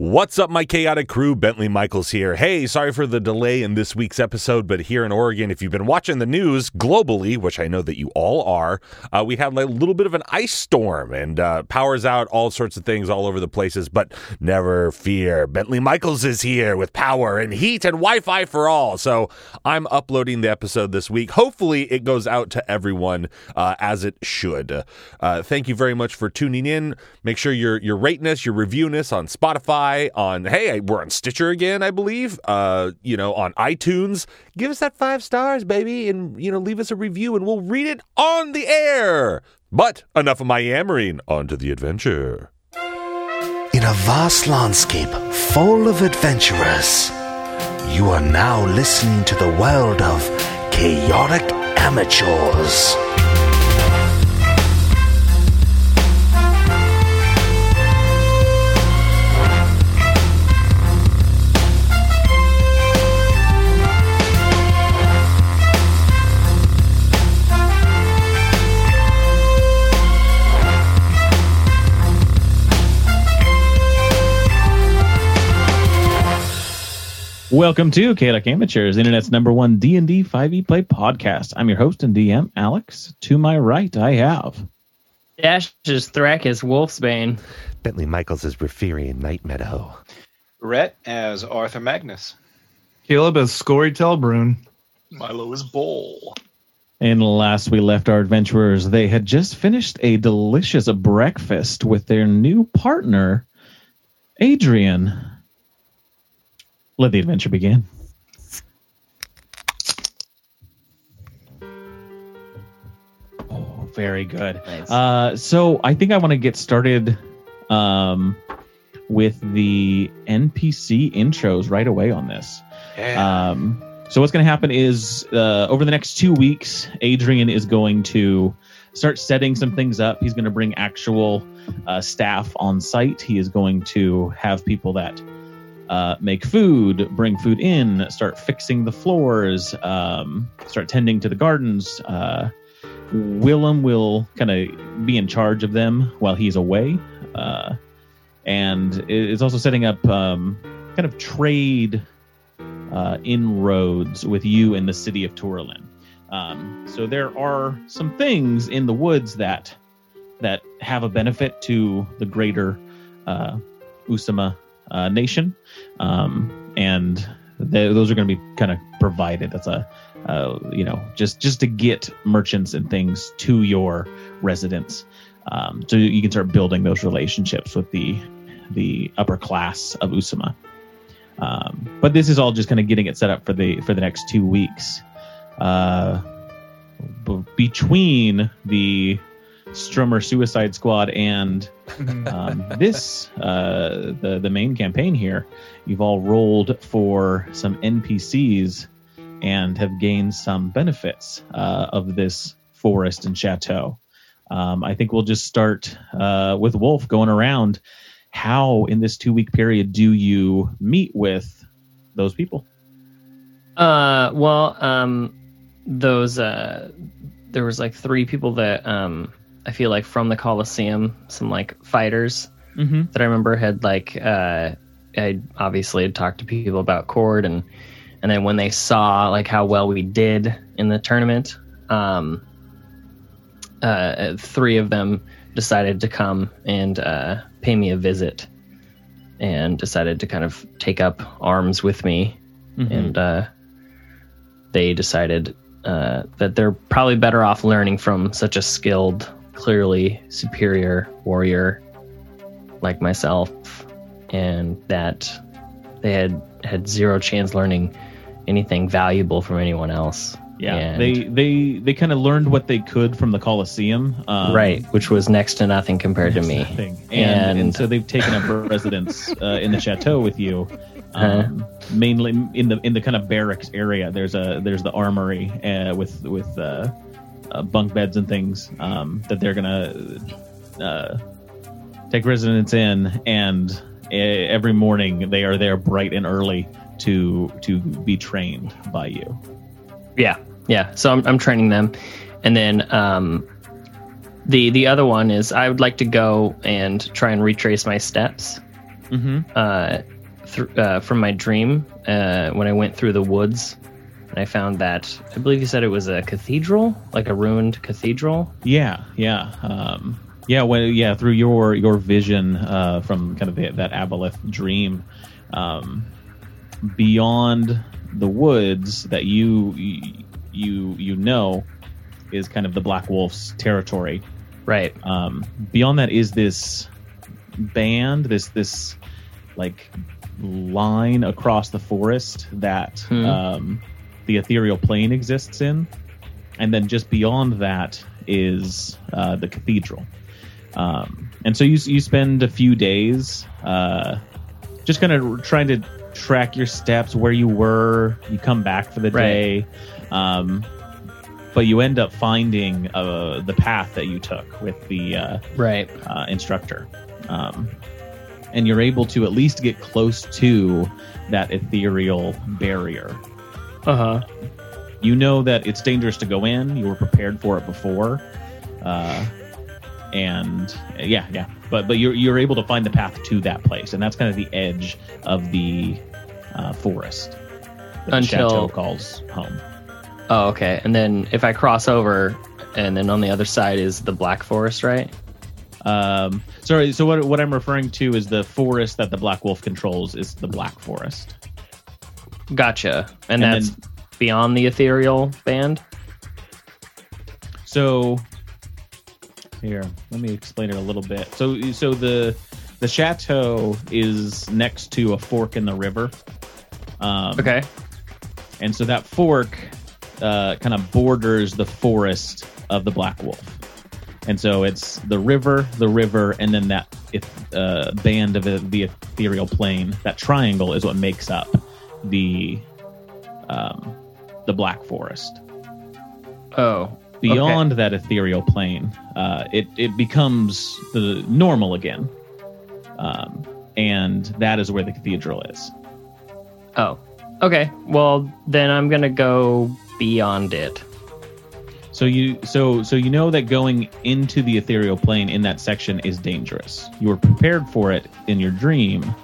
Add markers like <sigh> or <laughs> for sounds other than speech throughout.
What's up, my chaotic crew? Bentley Michaels here. Hey, sorry for the delay in this week's episode, but here in Oregon, if you've been watching the news globally, which I know that you all are, uh, we had a little bit of an ice storm and uh, powers out, all sorts of things all over the places. But never fear, Bentley Michaels is here with power and heat and Wi Fi for all. So I'm uploading the episode this week. Hopefully, it goes out to everyone uh, as it should. Uh, thank you very much for tuning in. Make sure you're, you're rating us, you're reviewing us on Spotify on hey we're on stitcher again i believe uh you know on itunes. Give us that five stars baby and you know leave us a review and we'll read it on the air. But enough of my yammering. On to the adventure. In a vast landscape full of adventurers you are now listening to the world of chaotic amateurs Welcome to Chaotic Amateurs, Internet's number one D&D 5e play podcast. I'm your host and DM, Alex. To my right, I have... Dash is Thrak as Wolfsbane. Bentley Michaels as Rafiri Night Meadow. Rhett as Arthur Magnus. Caleb as Scory Telbrun. Milo as Bull. And last we left our adventurers, they had just finished a delicious breakfast with their new partner, Adrian. Let the adventure begin. Oh, very good. Nice. Uh, so I think I want to get started um, with the NPC intros right away on this. Yeah. Um, so what's going to happen is uh, over the next two weeks, Adrian is going to start setting some things up. He's going to bring actual uh, staff on site. He is going to have people that uh, make food, bring food in, start fixing the floors, um, start tending to the gardens. Uh, Willem will kind of be in charge of them while he's away, uh, and is also setting up um, kind of trade uh, inroads with you in the city of Turlin. Um, so there are some things in the woods that that have a benefit to the greater uh, Usama uh, nation, um, and th- those are going to be kind of provided. That's a uh, you know just just to get merchants and things to your residence, um, so you can start building those relationships with the the upper class of Usama. Um, but this is all just kind of getting it set up for the for the next two weeks. Uh, b- between the Strummer Suicide Squad and um, this uh, the the main campaign here, you've all rolled for some NPCs and have gained some benefits uh, of this forest and chateau. Um, I think we'll just start uh, with Wolf going around. How in this two week period do you meet with those people? Uh, well, um, those uh, there was like three people that um, I feel like from the Coliseum, some like fighters Mm-hmm. that I remember had like uh, I obviously had talked to people about Cord and and then when they saw like how well we did in the tournament, um, uh, three of them decided to come and uh, pay me a visit and decided to kind of take up arms with me Mm-hmm. and uh, they decided uh, that they're probably better off learning from such a skilled, clearly superior warrior like myself, and that they had had zero chance learning anything valuable from anyone else. Yeah, And- they they they kind of learned what they could from the Coliseum, um, right, which was next to nothing compared to me. And, and And- so they've taken up residence uh, in the chateau with you, Uh-huh. um, mainly in the in the kind of barracks area. There's a there's the armory uh, with with uh, uh, bunk beds and things um, that they're gonna uh, take residence in, and uh, every morning they are there bright and early to to be trained by you. Yeah, yeah. So I'm, I'm training them, and then um, the the other one is I would like to go and try and retrace my steps Mm-hmm. uh, th- uh, from my dream uh, when I went through the woods. And I found that I believe you said it was a cathedral, like a ruined cathedral. Yeah, yeah, um, yeah. When yeah, through your your vision uh, from kind of the, that aboleth dream, um, beyond the woods that you you you know is kind of the Black Wolf's territory. Right. Um, beyond that is this band, this this like line across the forest that Hmm. um, the ethereal plane exists in, and then just beyond that is uh, the cathedral. Um, and so you you spend a few days uh, just kind of trying to track your steps, where you were. You come back for the Right. day. Um, but you end up finding uh, the path that you took with the uh, Right. uh, instructor. Um, and you're able to at least get close to that ethereal barrier. Uh huh. You know that it's dangerous to go in. You were prepared for it before, uh, and yeah, yeah. But but you're you're able to find the path to that place, and that's kind of the edge of the uh, forest that the Until- chateau calls home. Oh, okay. And then if I cross over, and then on the other side is the Black Forest, right? Um, sorry. So what what I'm referring to is the forest that the Black Wolf controls is the Black Forest. Gotcha. And, And that's then- beyond the ethereal band. So here, let me explain it a little bit. So so the the chateau is next to a fork in the river. Um, Okay. And so that fork uh, kind of borders the forest of the Black Wolf. And so it's the river, the river, and then that uh, band of the, the ethereal plane. That triangle is what makes up the um, the Black Forest Oh. beyond that ethereal plane, uh, it it becomes the normal again, um, and that is where the cathedral is. Oh. Okay. Well, then I'm gonna go beyond it. So you so so you know that going into the ethereal plane in that section is dangerous. You were prepared for it in your dream,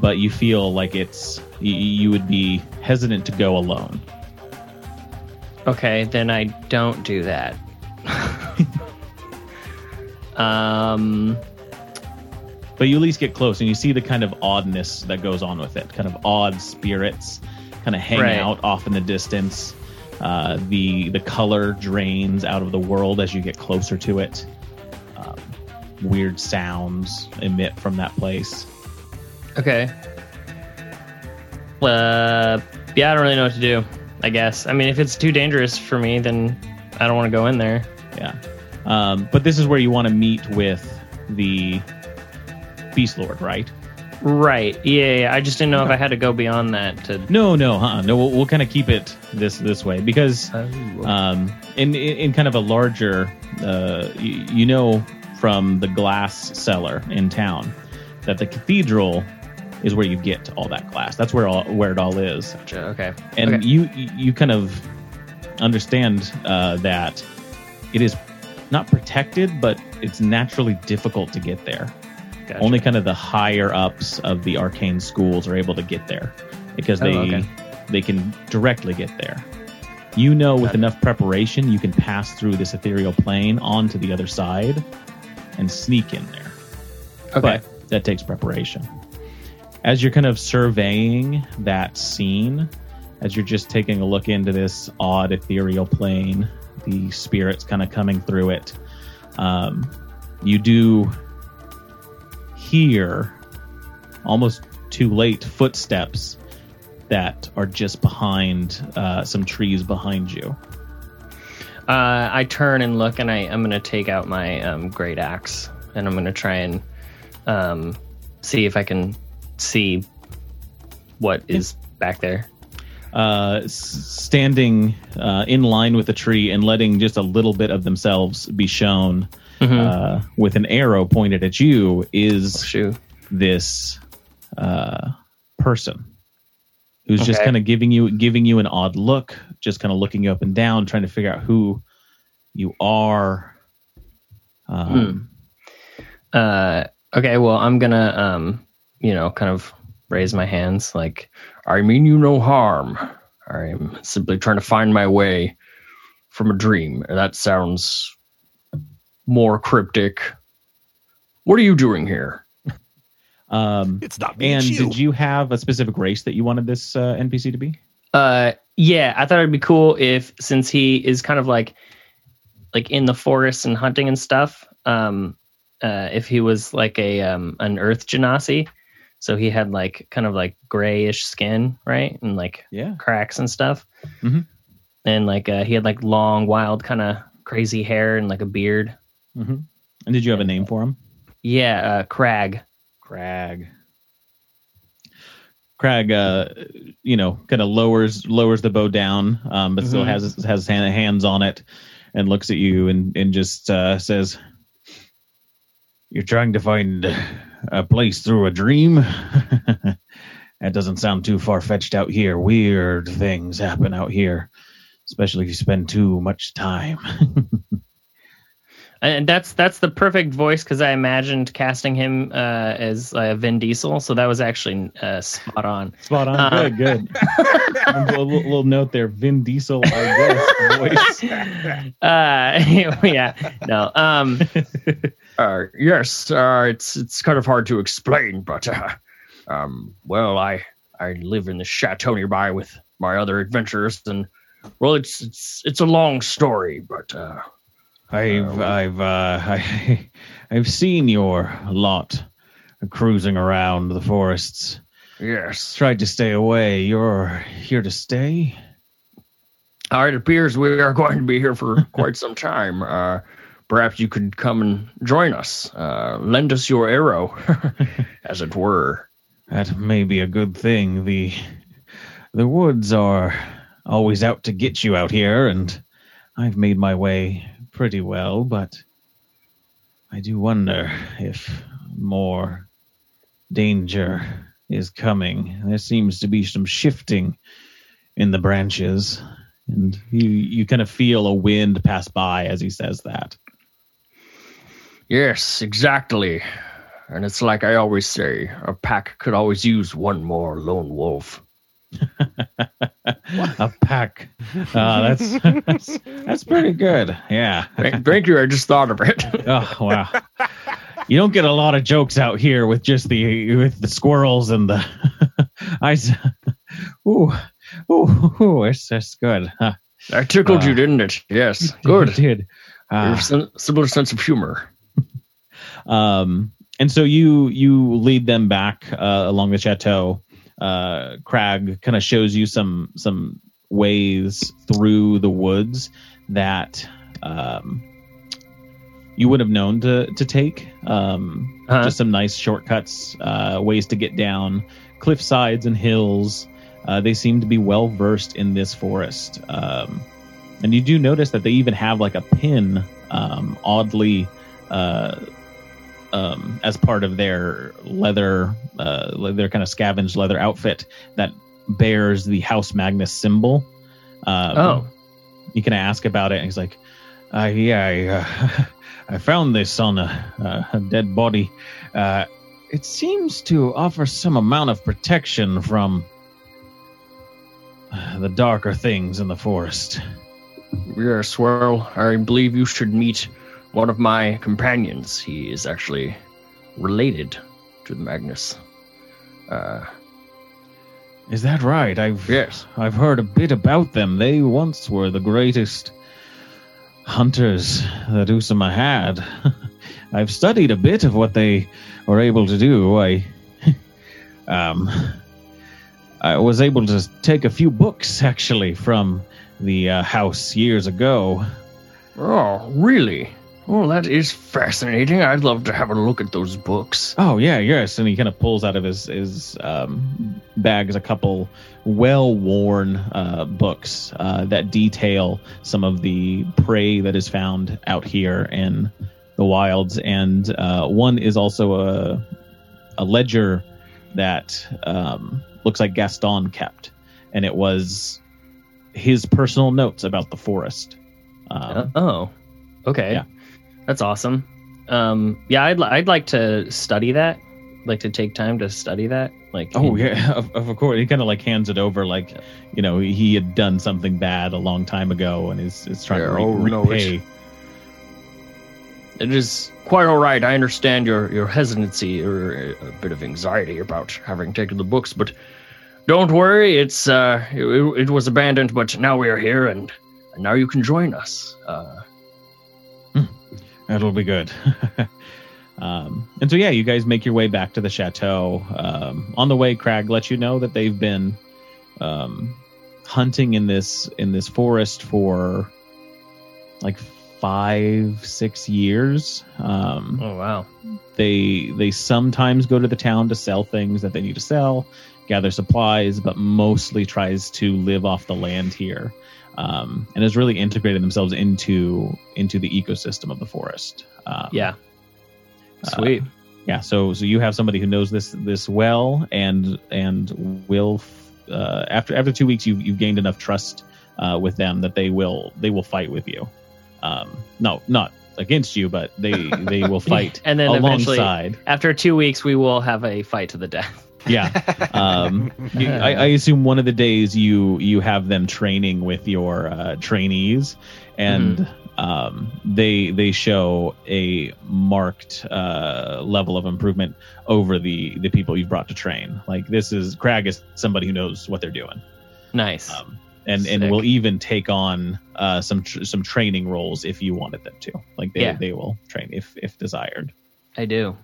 but you feel like it's you, you would be hesitant to go alone. Okay, then I don't do that. <laughs> um. but you at least get close and you see the kind of oddness that goes on with it kind of odd spirits kind of hang Right. out off in the distance uh, the the color drains out of the world as you get closer to it um, weird sounds emit from that place Okay. Uh. Yeah, I don't really know what to do. I guess. I mean, if it's too dangerous for me, then I don't want to go in there. yeah um, but this is where you want to meet with the beast lord right Right. Yeah. yeah. I just didn't know if I had to go beyond that to. no no huh no we'll, we'll kind of keep it this this way because um, in, in in kind of a larger, uh, you, you know, from the glass cellar in town, that the cathedral is where you get all that class. That's where all where it all is, Gotcha, Okay. and okay. you you kind of understand uh, that it is not protected, but it's naturally difficult to get there. Gotcha. Only kind of the higher ups of the arcane schools are able to get there because Oh, they okay. they can directly get there. You know, with Got it. enough preparation, you can pass through this ethereal plane onto the other side and sneak in there. Okay. But that takes preparation. As you're kind of surveying that scene, as you're just taking a look into this odd ethereal plane, the spirits kind of coming through it, um, you do hear almost too late footsteps that are just behind uh, some trees behind you. Uh, I turn and look, and I, I'm going to take out my um, great axe, and I'm going to try and um, see if I can see what is back there. uh, standing uh, in line with the tree and letting just a little bit of themselves be shown Mhm. uh, with an arrow pointed at you is Shoot. this uh, person who's just kind of giving you giving you an odd look, just kind of looking you up and down, trying to figure out who you are. Um, Uh, okay, well, I'm gonna um, you know, kind of raise my hands like, I mean you no harm. I'm simply trying to find my way from a dream. That sounds more cryptic. What are you doing here? <laughs> Um, It's not me. and it's you. did you have a specific race that you wanted this uh, NPC to be? Uh, yeah, I thought it'd be cool if since he is kind of like like in the forest and hunting and stuff. Um, uh, if he was like a um an Earth Genasi, so he had like kind of like grayish skin, right, and like Yeah. cracks and stuff. Mhm. And like uh, he had like long, wild, kind of crazy hair and like a beard. hmm And did you have a name for him? Yeah, uh, Crag. Crag. Crag, uh, you know, kind of lowers lowers the bow down, um, but still Mhm. has has hands on it, and looks at you and and just uh, says, "You're trying to find a place through a dream. <laughs> that doesn't sound too far fetched out here. Weird things happen out here, especially if you spend too much time." <laughs> And that's that's the perfect voice because I imagined casting him uh, as uh, Vin Diesel, so that was actually uh, spot on. Spot on. Uh, good, good. <laughs> a little, little note there. Vin Diesel, I guess, voice. Uh, yeah, no. Um, uh, yes, uh, it's it's kind of hard to explain, but uh, um, well, I I live in the chateau nearby with my other adventurers, and well, it's it's it's a long story, but uh, I've I've uh, <laughs> I, I've seen your lot cruising around the forests. yes, Tried to stay away. You're here to stay. Uh, it appears we are <laughs> going to be here for quite some time. Uh, perhaps you could come and join us. Uh, lend us your arrow, <laughs> as it were. That may be a good thing. The the woods are always out to get you out here, and I've made my way pretty well, but I do wonder if more danger is coming. There seems to be some shifting in the branches, and you you kind of feel a wind pass by as he says that. Yes, exactly. And it's like I always say, a pack could always use one more lone wolf. <laughs> a pack. Uh, that's, <laughs> that's that's pretty good. Yeah. Thank, you. I just thought of it. <laughs> Oh wow! You don't get a lot of jokes out here with just the with the squirrels and the I. Ooh, ooh, ooh! It's that's good. Huh. I tickled Uh, you, didn't it? Yes. Good. did. Your Uh, similar sense of humor. Um, and so you you lead them back uh, along the chateau. Uh, Crag kind of shows you some some ways through the woods that um, you would have known to to take. Um, Uh-huh. Just some nice shortcuts, uh, ways to get down cliff sides and hills. Uh, they seem to be well versed in this forest. Um, and you do notice that they even have like a pin, um, oddly, uh, um, as part of their leather, uh, their kind of scavenged leather outfit that bears the House Magnus symbol. Um, Oh. you can ask about it, and he's like, uh, "Yeah, I, uh, <laughs> I found this on a, a dead body. Uh, it seems to offer some amount of protection from uh, the darker things in the forest." Yes, Swirl, I believe you should meet one of my companions. He is actually related to the Magnus. Uh, Is that right? I've yes. I've heard a bit about them. They once were the greatest hunters that Usama had. <laughs> I've studied a bit of what they were able to do. I <laughs> um I was able to take a few books actually from the uh, house years ago. Oh, really? Well, that is fascinating. I'd love to have a look at those books. Oh yeah, yes, and he kind of pulls out of his his um, bags a couple well-worn uh, books uh, that detail some of the prey that is found out here in the wilds, and uh, one is also a a ledger that um, looks like Gaston kept, and it was his personal notes about the forest. Um, oh, okay. yeah. That's awesome. Um, yeah, I'd, li- I'd like to study that. like to take time to study that? Like, Oh yeah, <laughs> of, of course. He kind of like hands it over, like you know he had done something bad a long time ago, and is is trying Yeah, to re- oh, no, it's- repay. It is quite all right. I understand your your hesitancy or a bit of anxiety about having taken the books, but don't worry. It's uh, it, it was abandoned, but now we are here, and, and now you can join us. Uh, That'll be good. <laughs> um, and so, yeah, you guys make your way back to the chateau. Um, on the way, Crag lets you know that they've been um, hunting in this in this forest for like five, six years. Um, oh wow, they they sometimes go to the town to sell things that they need to sell, gather supplies, but mostly tries to live off the land here, um, and has really integrated themselves into into the ecosystem of the forest. Um, yeah, uh, sweet. yeah. So so you have somebody who knows this this well, and and will uh, after after two weeks you you've gained enough trust uh, with them that they will they will fight with you. Um, no, not against you, but they they will <laughs> fight And then eventually- alongside. After two weeks, we will have a fight to the death. Yeah. Um, you- I, I assume one of the days you you have them training with your uh, trainees, and um, they they show a marked uh, level of improvement over the the people you've brought to train. Like this is Crag is somebody who knows what they're doing, Nice. um, and Sick. and will even take on uh, some tr- some training roles if you wanted them to. Like they Yeah. they will train if if desired. I do.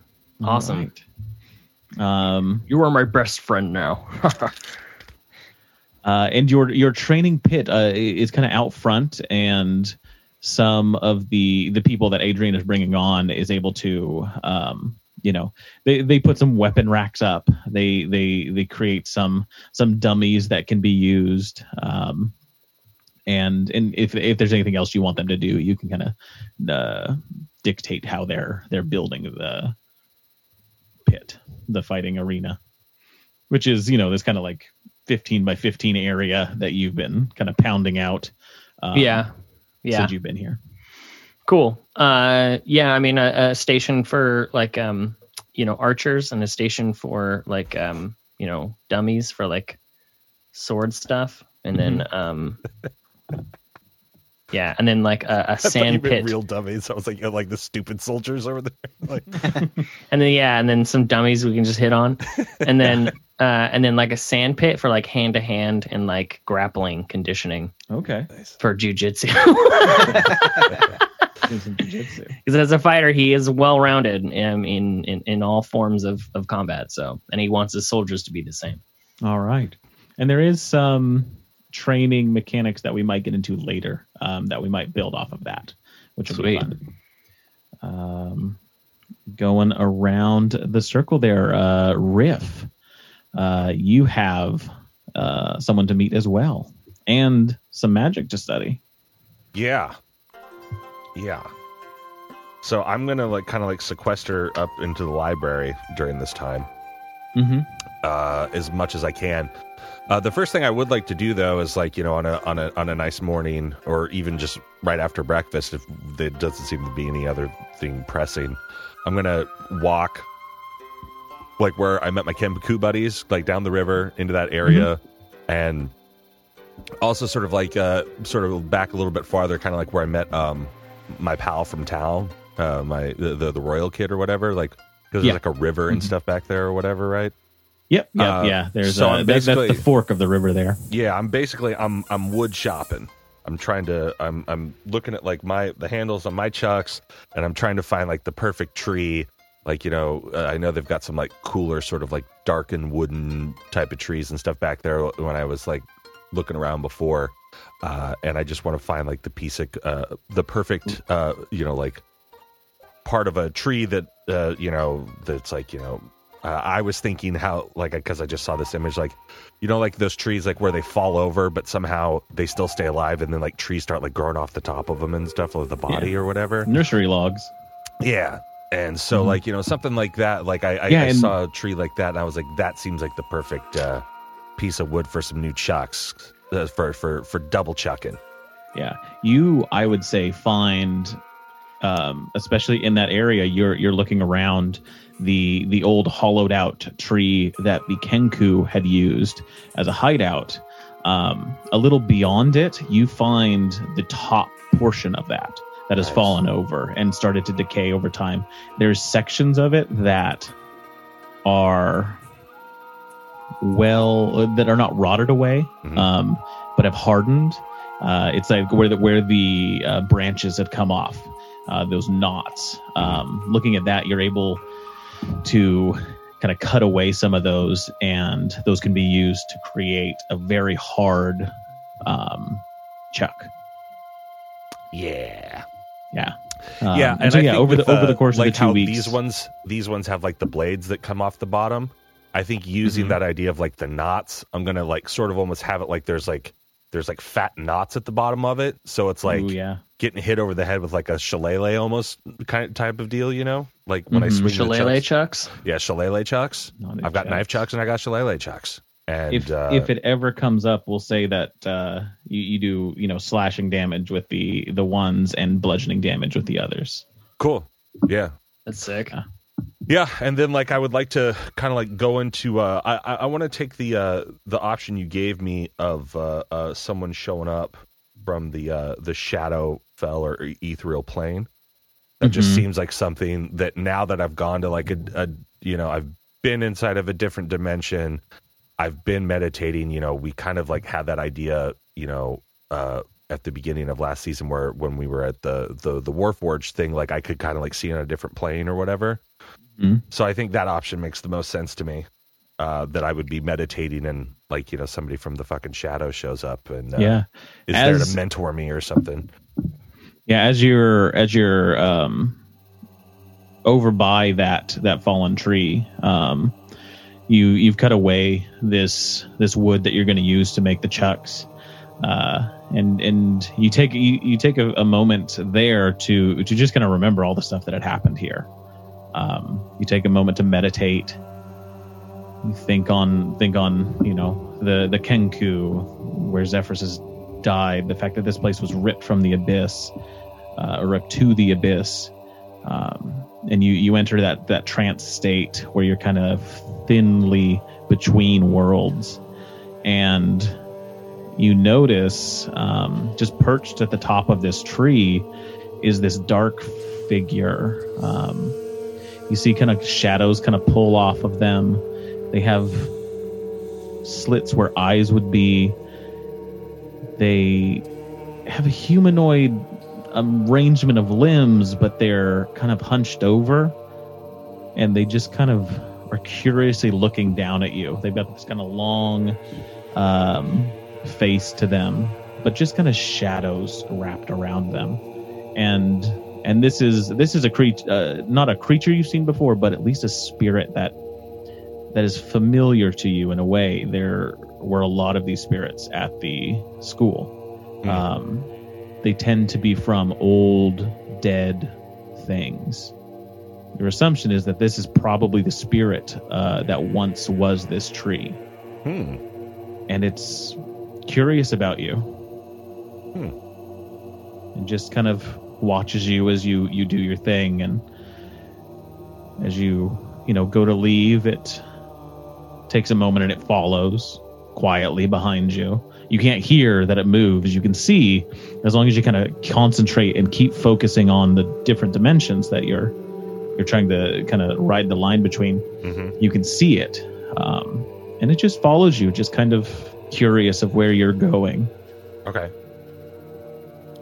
Awesome. Um, You are my best friend now. <laughs> uh, and your your training pit uh, is kind of out front, and some of the the people that Adrian is bringing on is able to, um, you know, they they put some weapon racks up. They they they create some some dummies that can be used. Um, and and if if there's anything else you want them to do, you can kind of uh, dictate how they're they're building the pit, the fighting arena, which is you know this kind of like 15 by 15 area that you've been kind of pounding out. Um, yeah. Yeah. since you've been here. Cool. Uh, yeah, I mean, a, a station for like, um, you know, archers and a station for like, um, you know, dummies for like sword stuff. And then, um, yeah, and then like a, <laughs> thought you sand pit. real dummies. I was like, you know, like the stupid soldiers over there. <laughs> Like, <laughs> and then, yeah, and then some dummies we can just hit on. And then, uh, and then like a sand pit for like hand to hand and like grappling conditioning Okay. for jujitsu. Do because as a fighter, he is well rounded um, in, in in all forms of, of combat. So, and he wants his soldiers to be the same. All right. And there is some training mechanics that we might get into later um, that we might build off of that, which will be fun. Um, going around the circle there, uh, Riff, uh, you have uh, someone to meet as well and some magic to study. yeah, yeah. So I'm gonna like kind of like sequester up into the library during this time. Mm-hmm. uh, as much as I can. Uh, the first thing I would like to do, though, is like you know on a on a on a nice morning, or even just right after breakfast, if there doesn't seem to be any other thing pressing, I'm gonna walk like where I met my Kenbaku buddies, like down the river into that area, and also sort of like uh sort of back a little bit farther, kind of like where I met um my pal from town, uh my the the, the royal kid or whatever, like because Yeah. there's like a river and Mhm. stuff back there or whatever, right? Yep. Yep. Uh, yeah. There's so uh, that- that's the fork of the river there. Yeah, I'm basically I'm I'm wood shopping. I'm trying to I'm I'm looking at like my the handles on my chucks and I'm trying to find like the perfect tree. Like, you know, uh, I know they've got some like cooler sort of like darkened wooden type of trees and stuff back there when I was like looking around before. Uh and I just want to find like the piece of uh the perfect uh you know like part of a tree that uh you know that's like, you know, uh, I was thinking how like because I just saw this image like you know like those trees like where they fall over but somehow they still stay alive and then like trees start like growing off the top of them and stuff like the body or whatever Nursery logs. yeah and so Mhm. like you know something like that like i i, Yeah, I and- saw a tree like that and i was like that seems like the perfect uh piece of wood for some new chucks uh, for for for double chucking Yeah. You, I would say, find um, especially in that area, you're you're looking around the the old hollowed out tree that the Kenku had used as a hideout. Um, a little beyond it, you find the top portion of that that has Nice. fallen over and started to decay over time. There's sections of it that are well that are not rotted away, Mhm. um, but have hardened. Uh, it's like where the where the uh, branches have come off, uh, those knots. Um, looking at that, you're able to kind of cut away some of those, and those can be used to create a very hard um, chuck. Yeah. Yeah, Um, yeah, and so I yeah, think over the with, over the course like of the two how weeks, these ones these ones have like the blades that come off the bottom. I think using Mhm. that idea of like the knots, I'm gonna like sort of almost have it like there's like there's like fat knots at the bottom of it, so it's like Ooh, yeah, getting hit over the head with like a shillelagh almost kind of type of deal, you know? Like when I Mhm. swing the Shillelagh chucks. chucks. Yeah, shillelagh chucks. I've got chucks. knife chucks and I got shillelagh chucks. And if uh, if it ever comes up, we'll say that uh, you, you do you know slashing damage with the the ones and bludgeoning damage with the others. cool. Yeah. That's sick. Yeah, and then like I would like to kind of like go into uh I I, want to take the uh the option you gave me of uh, uh someone showing up from the uh the shadow fell or ethereal plane. That just Mhm. seems like something that now that I've gone to like a, a you know, I've been inside of a different dimension. I've been meditating, you know, we kind of like had that idea, you know, uh at the beginning of last season where when we were at the the the Warforged thing, like I could kind of like see on a different plane or whatever. Mhm. So I think that option makes the most sense to me. Uh, that I would be meditating and like you know somebody from the fucking shadow shows up and uh, yeah, is there to mentor me or something. yeah. As you're as you're um, over by that that fallen tree, um, you you've cut away this this wood that you're going to use to make the chucks. Uh, and and you take you, you take a, a moment there to to just kind of remember all the stuff that had happened here. Um, you take a moment to meditate. You think on think on you know the the Kenku where Zephyrus has died. The fact that this place was ripped from the abyss, uh, or ripped to the abyss, um, and you you enter that that trance state where you're kind of thinly between worlds, and you notice um, just perched at the top of this tree is this dark figure. Um, you see kind of shadows kind of pull off of them. They have slits where eyes would be. They have a humanoid arrangement of limbs, but they're kind of hunched over. And they just kind of are curiously looking down at you. They've got this kind of long um, face to them, but just kind of shadows wrapped around them. And and this is this is a creature, uh, not a creature you've seen before, but at least a spirit that that is familiar to you in a way. There were a lot of these spirits at the school. Hmm. Um, they tend to be from old, dead things. Your assumption is that this is probably the spirit uh, that once was this tree, Hmm. and it's curious about you, Hmm. and just kind of watches you as you you do your thing, and as you you know go to leave, it takes a moment and it follows quietly behind you. You can't hear that it moves. You can see as long as you kind of concentrate and keep focusing on the different dimensions that you're you're trying to kind of ride the line between. hmm You can see it, um, and it just follows you, just kind of curious of where you're going. Okay.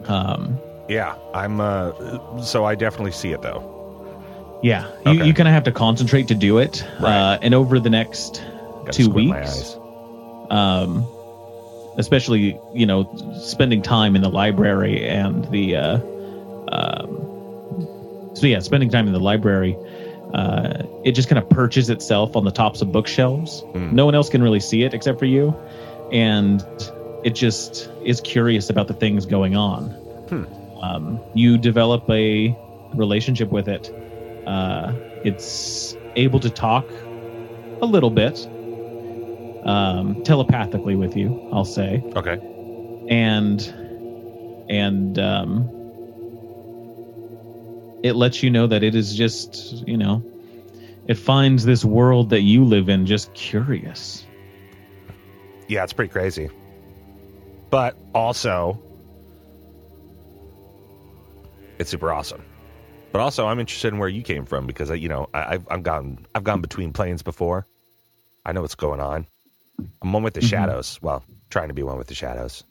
Um, Yeah, I'm. uh So I definitely see it though. yeah, you, Okay. you kind of have to concentrate to do it. Right. Uh, and over the next Gotta two weeks, um, especially you know spending time in the library and the uh, um, so yeah spending time in the library uh, it just kind of perches itself on the tops of bookshelves Mm. no one else can really see it except for you and it just is curious about the things going on Hmm. um, you develop a relationship with it uh, it's able to talk a little bit um, telepathically with you, I'll say, Okay. and and um, it lets you know that it is just you know it finds this world that you live in just curious Yeah, it's pretty crazy. But also, it's super awesome. But also, I'm interested in where you came from because I, you know I, I've I've gone I've gone between planes before. I know what's going on. I'm one with the Mhm. shadows. Well, trying to be one with the shadows.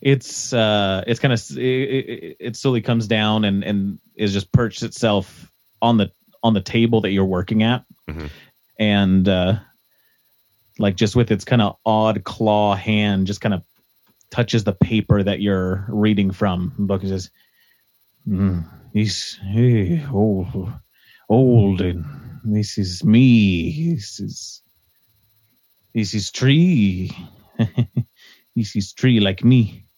it's uh it's kind of it, it, it slowly comes down and and is just perched itself on the on the table that you're working at Mhm. and uh like just with its kind of odd claw hand just kind of touches the paper that you're reading from the book says mm, he's hey, old old and this is me this is this is tree <laughs> this is tree like me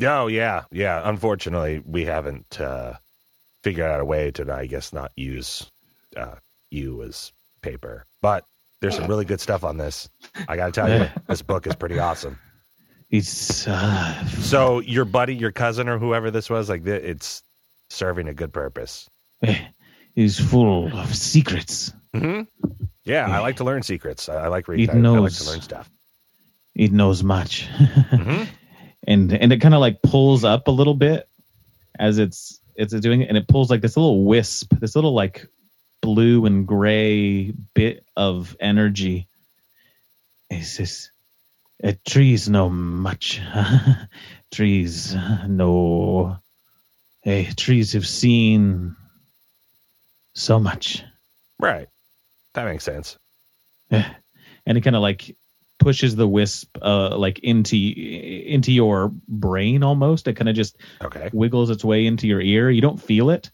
Oh yeah, yeah. Unfortunately, we haven't uh, figured out a way to, I guess, not use uh, you as paper. But there's some really good stuff on this. I got to tell you, this book is pretty awesome. It's uh, So your buddy, your cousin, or whoever this was, like it's serving a good purpose. <laughs> is full of secrets. hmm Yeah, I like to learn secrets. I, I like reading. It I, I like knows. to learn stuff. It knows much, Mhm. <laughs> and and it kind of like pulls up a little bit as it's it's doing it, and it pulls like this little wisp, this little like blue and gray bit of energy. It says, uh, "Trees know much. <laughs> trees know. Hey, trees have seen so much." Right. That makes sense. and it kind of like pushes the wisp uh like into into your brain almost it kind of just Okay. wiggles its way into your ear you don't feel it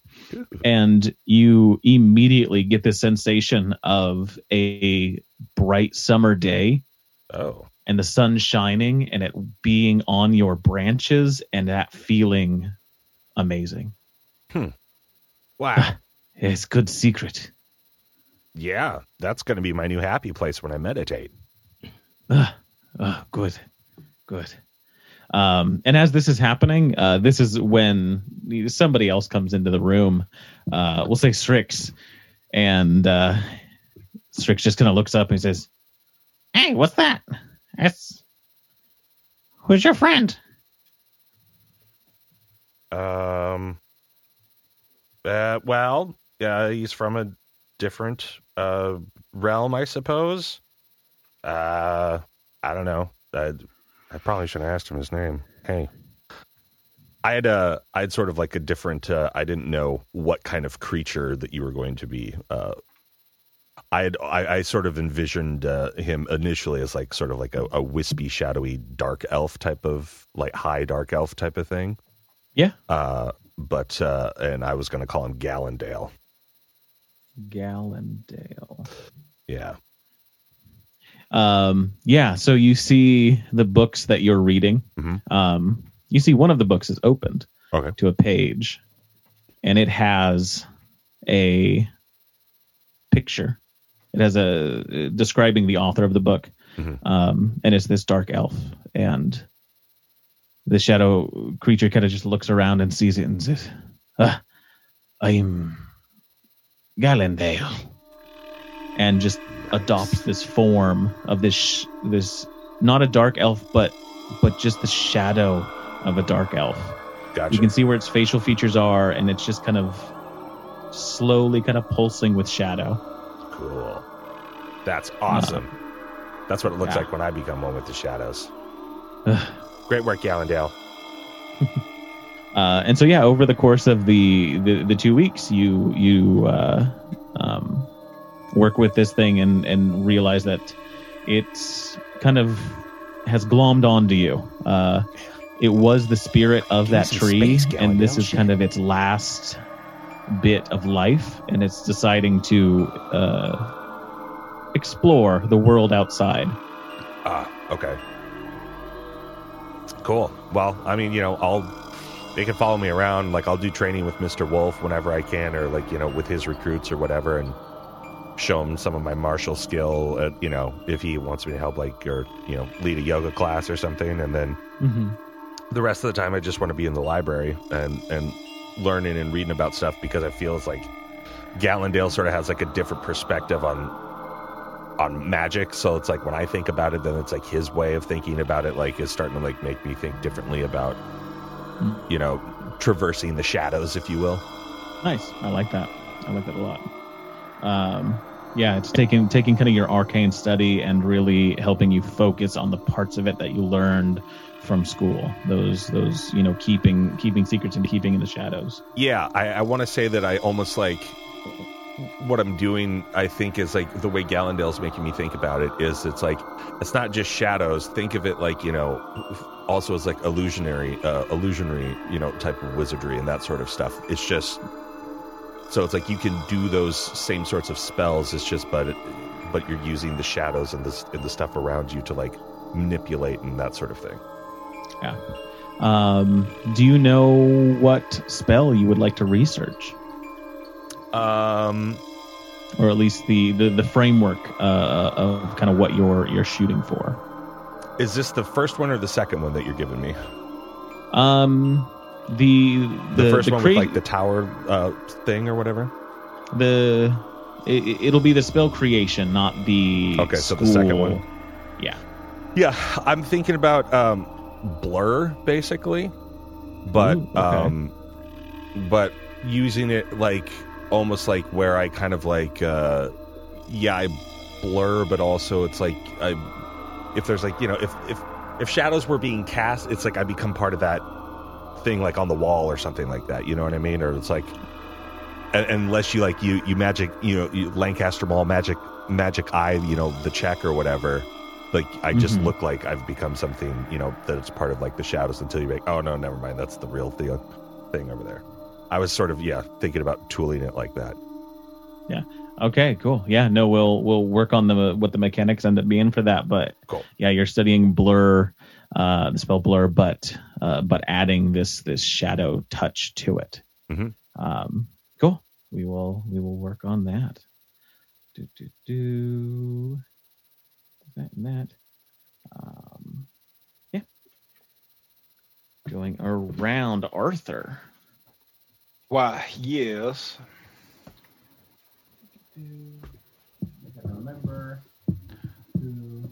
and you immediately get this sensation of a bright summer day Oh. and the sun shining and it being on your branches and that feeling amazing Hmm. Wow. <laughs> it's good secret yeah, that's going to be my new happy place when I meditate. Ah, ah, good, good. Um, and as this is happening, uh, this is when somebody else comes into the room. Uh, we'll say Strix, and uh, Strix just kind of looks up and he says, "Hey, what's that? That's who's your friend?" Um. Uh, well, yeah, he's from a different uh realm, I suppose. Uh, I don't know. I probably should have asked him his name. Hey, I had a, I had sort of like a different. Uh, I didn't know what kind of creature that you were going to be. Uh, I had, I, I sort of envisioned uh, him initially as like sort of like a, a wispy, shadowy, dark elf type of like high dark elf type of thing. Yeah. Uh, but uh, and I was going to call him Gallendale. Gallendale. Yeah. Um, yeah. So you see the books that you're reading. Mhm. Um, you see one of the books is opened. Okay. to a page and it has a picture it has a describing the author of the book Mhm. um, and it's this dark elf and the shadow creature kind of just looks around and sees it and says ah, i'm Galendale and just adopts this form of this sh- this not a dark elf but but just the shadow of a dark elf Gotcha. you can see where its facial features are, and it's just kind of slowly kind of pulsing with shadow. cool. That's awesome. That's what it looks Yeah. like when I become one with the shadows. Great work, Gallendale. <laughs> Uh, and so, yeah, over the course of the the, the two weeks, you you uh, um, work with this thing and and realize that it's kind of has glommed onto you. Uh, it was the spirit of that tree, space, and this Galendale. is kind of its last bit of life, and it's deciding to uh, explore the world outside. Ah, okay. Cool. Well, I mean, you know, I'll they can follow me around. Like I'll do training with Mr. Wolf whenever I can, or like you know, with his recruits or whatever, and show him some of my martial skill. Uh, you know, if he wants me to help, like or you know, lead a yoga class or something, and then Mm-hmm. the rest of the time I just want to be in the library and and learning and reading about stuff because I feel it's like Gallendale sort of has like a different perspective on on magic. So it's like when I think about it, then it's like his way of thinking about it, like is starting to like make me think differently about you know traversing the shadows, if you will. Nice. I like that. I like that a lot. Um, yeah, it's taking taking kind of your arcane study and really helping you focus on the parts of it that you learned from school. Those those you know keeping keeping secrets and keeping in the shadows. Yeah, I, I want to say that I almost like what I'm doing. I think is like the way Gallendale's making me think about it is it's like it's not just shadows. Think of it like you know, also as like illusionary, uh, illusionary, you know, type of wizardry and that sort of stuff. It's just so it's like you can do those same sorts of spells. It's just but it, but you're using the shadows and the and the stuff around you to like manipulate and that sort of thing. Yeah. Um, do you know what spell you would like to research, Um, or at least the the, the framework uh, of kind of what you're you're shooting for? is this the first one or the second one that you're giving me? Um, the The, the first the one crea- with like the tower uh, thing or whatever. the it, it'll be the spell creation, not the Okay, so the second one. Yeah. Yeah, I'm thinking about um, Blur basically, but Ooh, okay. um, but using it like almost like where I kind of like uh, yeah I blur, but also it's like I if there's like you know if if if shadows were being cast, it's like I become part of that thing like on the wall or something like that. You know what I mean? Or it's like un- unless you like you you magic you know you Lancaster Mall magic magic eye you know the check or whatever. Like I just Mhm. look like I've become something you know that it's part of like the shadows until you make oh no never mind that's the real thing thing over there. I was sort of yeah thinking about tooling it like that. Yeah. Okay, cool. Yeah, no, we'll we'll work on the what the mechanics end up being for that. But Cool. yeah, you're studying blur, uh, the spell blur, but uh, but adding this this shadow touch to it. Mhm. Um, cool. We will we will work on that. Do do do. That and that. Um, yeah. Going around Arthur. Why, yes. I gotta remember. who-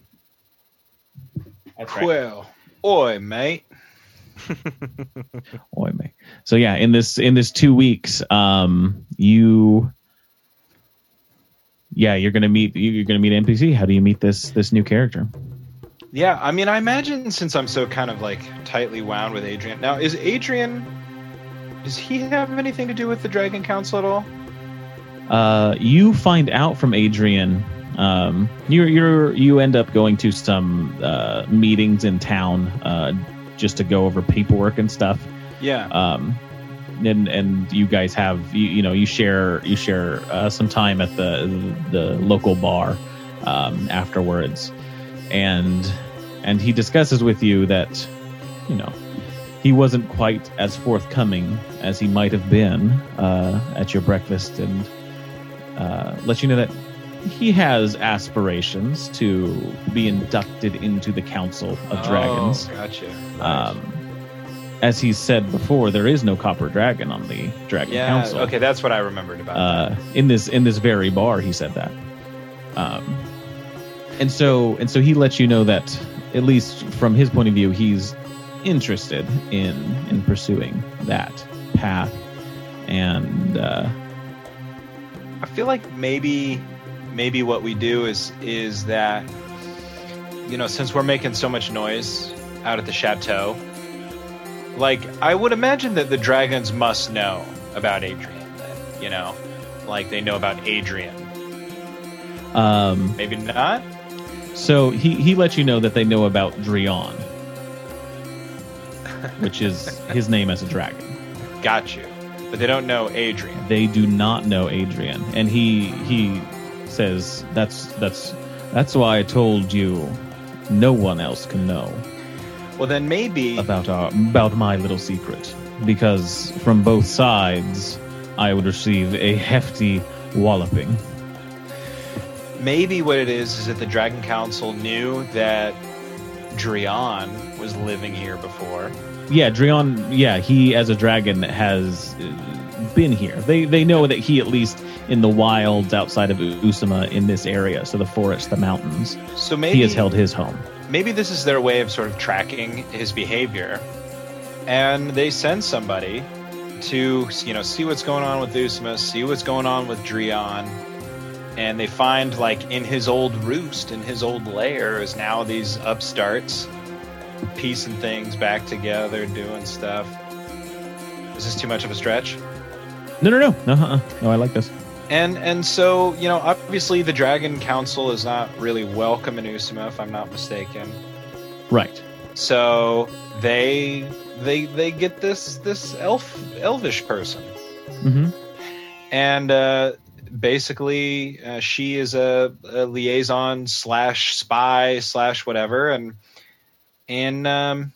That's right. Well, oi, mate. <laughs> Oy vey. So yeah, in this in this two weeks, um, you, yeah, you're gonna meet you- you're gonna meet NPC. How do you meet this this new character? Yeah, I mean, I imagine since I'm so kind of like tightly wound with Adrian. Now, is Adrian. Does he have anything to do with the Dragon Council at all? Uh, you find out from Adrian. Um, you're you're you end up going to some uh, meetings in town uh, just to go over paperwork and stuff. Yeah. um, and and you guys have you, you know you share you share uh, some time at the the local bar um, afterwards, and and he discusses with you that you know he wasn't quite as forthcoming as he might have been uh, at your breakfast, and uh, let you know that he has aspirations to be inducted into the Council of Dragons. Oh, gotcha. Um, as he said before, there is no copper dragon on the Dragon yeah. Council. Okay, that's what I remembered about. Uh, in this in this very bar, he said that. Um, and so and so he lets you know that at least from his point of view, he's interested in in pursuing that path. And uh, I feel like maybe maybe what we do is is that you know since we're making so much noise out at the chateau like I would imagine that the dragons must know about Adrian then, you know? Like they know about Adrian. Um, maybe not? so he he lets you know that they know about Drion, which is <laughs> his name as a dragon. got you. But they don't know Adrian. They do not know Adrian, and he he says that's that's that's why I told you no one else can know well then maybe about our about my little secret because from both sides I would receive a hefty walloping. maybe what it is is that the Dragon Council knew that Drian was living here before yeah, Drion. Yeah, he as a dragon has been here. They they know that he at least in the wilds outside of Usama in this area, so the forest, the mountains. So maybe he has held his home. maybe this is their way of sort of tracking his behavior and they send somebody to you know see what's going on with Usama, see what's going on with Drion, and they find like in his old roost, in his old lair, is now these upstarts piecing things back together, doing stuff. Is this too much of a stretch? No, no, no, no, uh-uh. no. I like this. And and so you know, obviously the Dragon Council is not really welcome in Usama, if I'm not mistaken. Right. So they they they get this this elf elvish person, Mm-hmm. and uh, basically uh, she is a, a liaison slash spy slash whatever, and and um,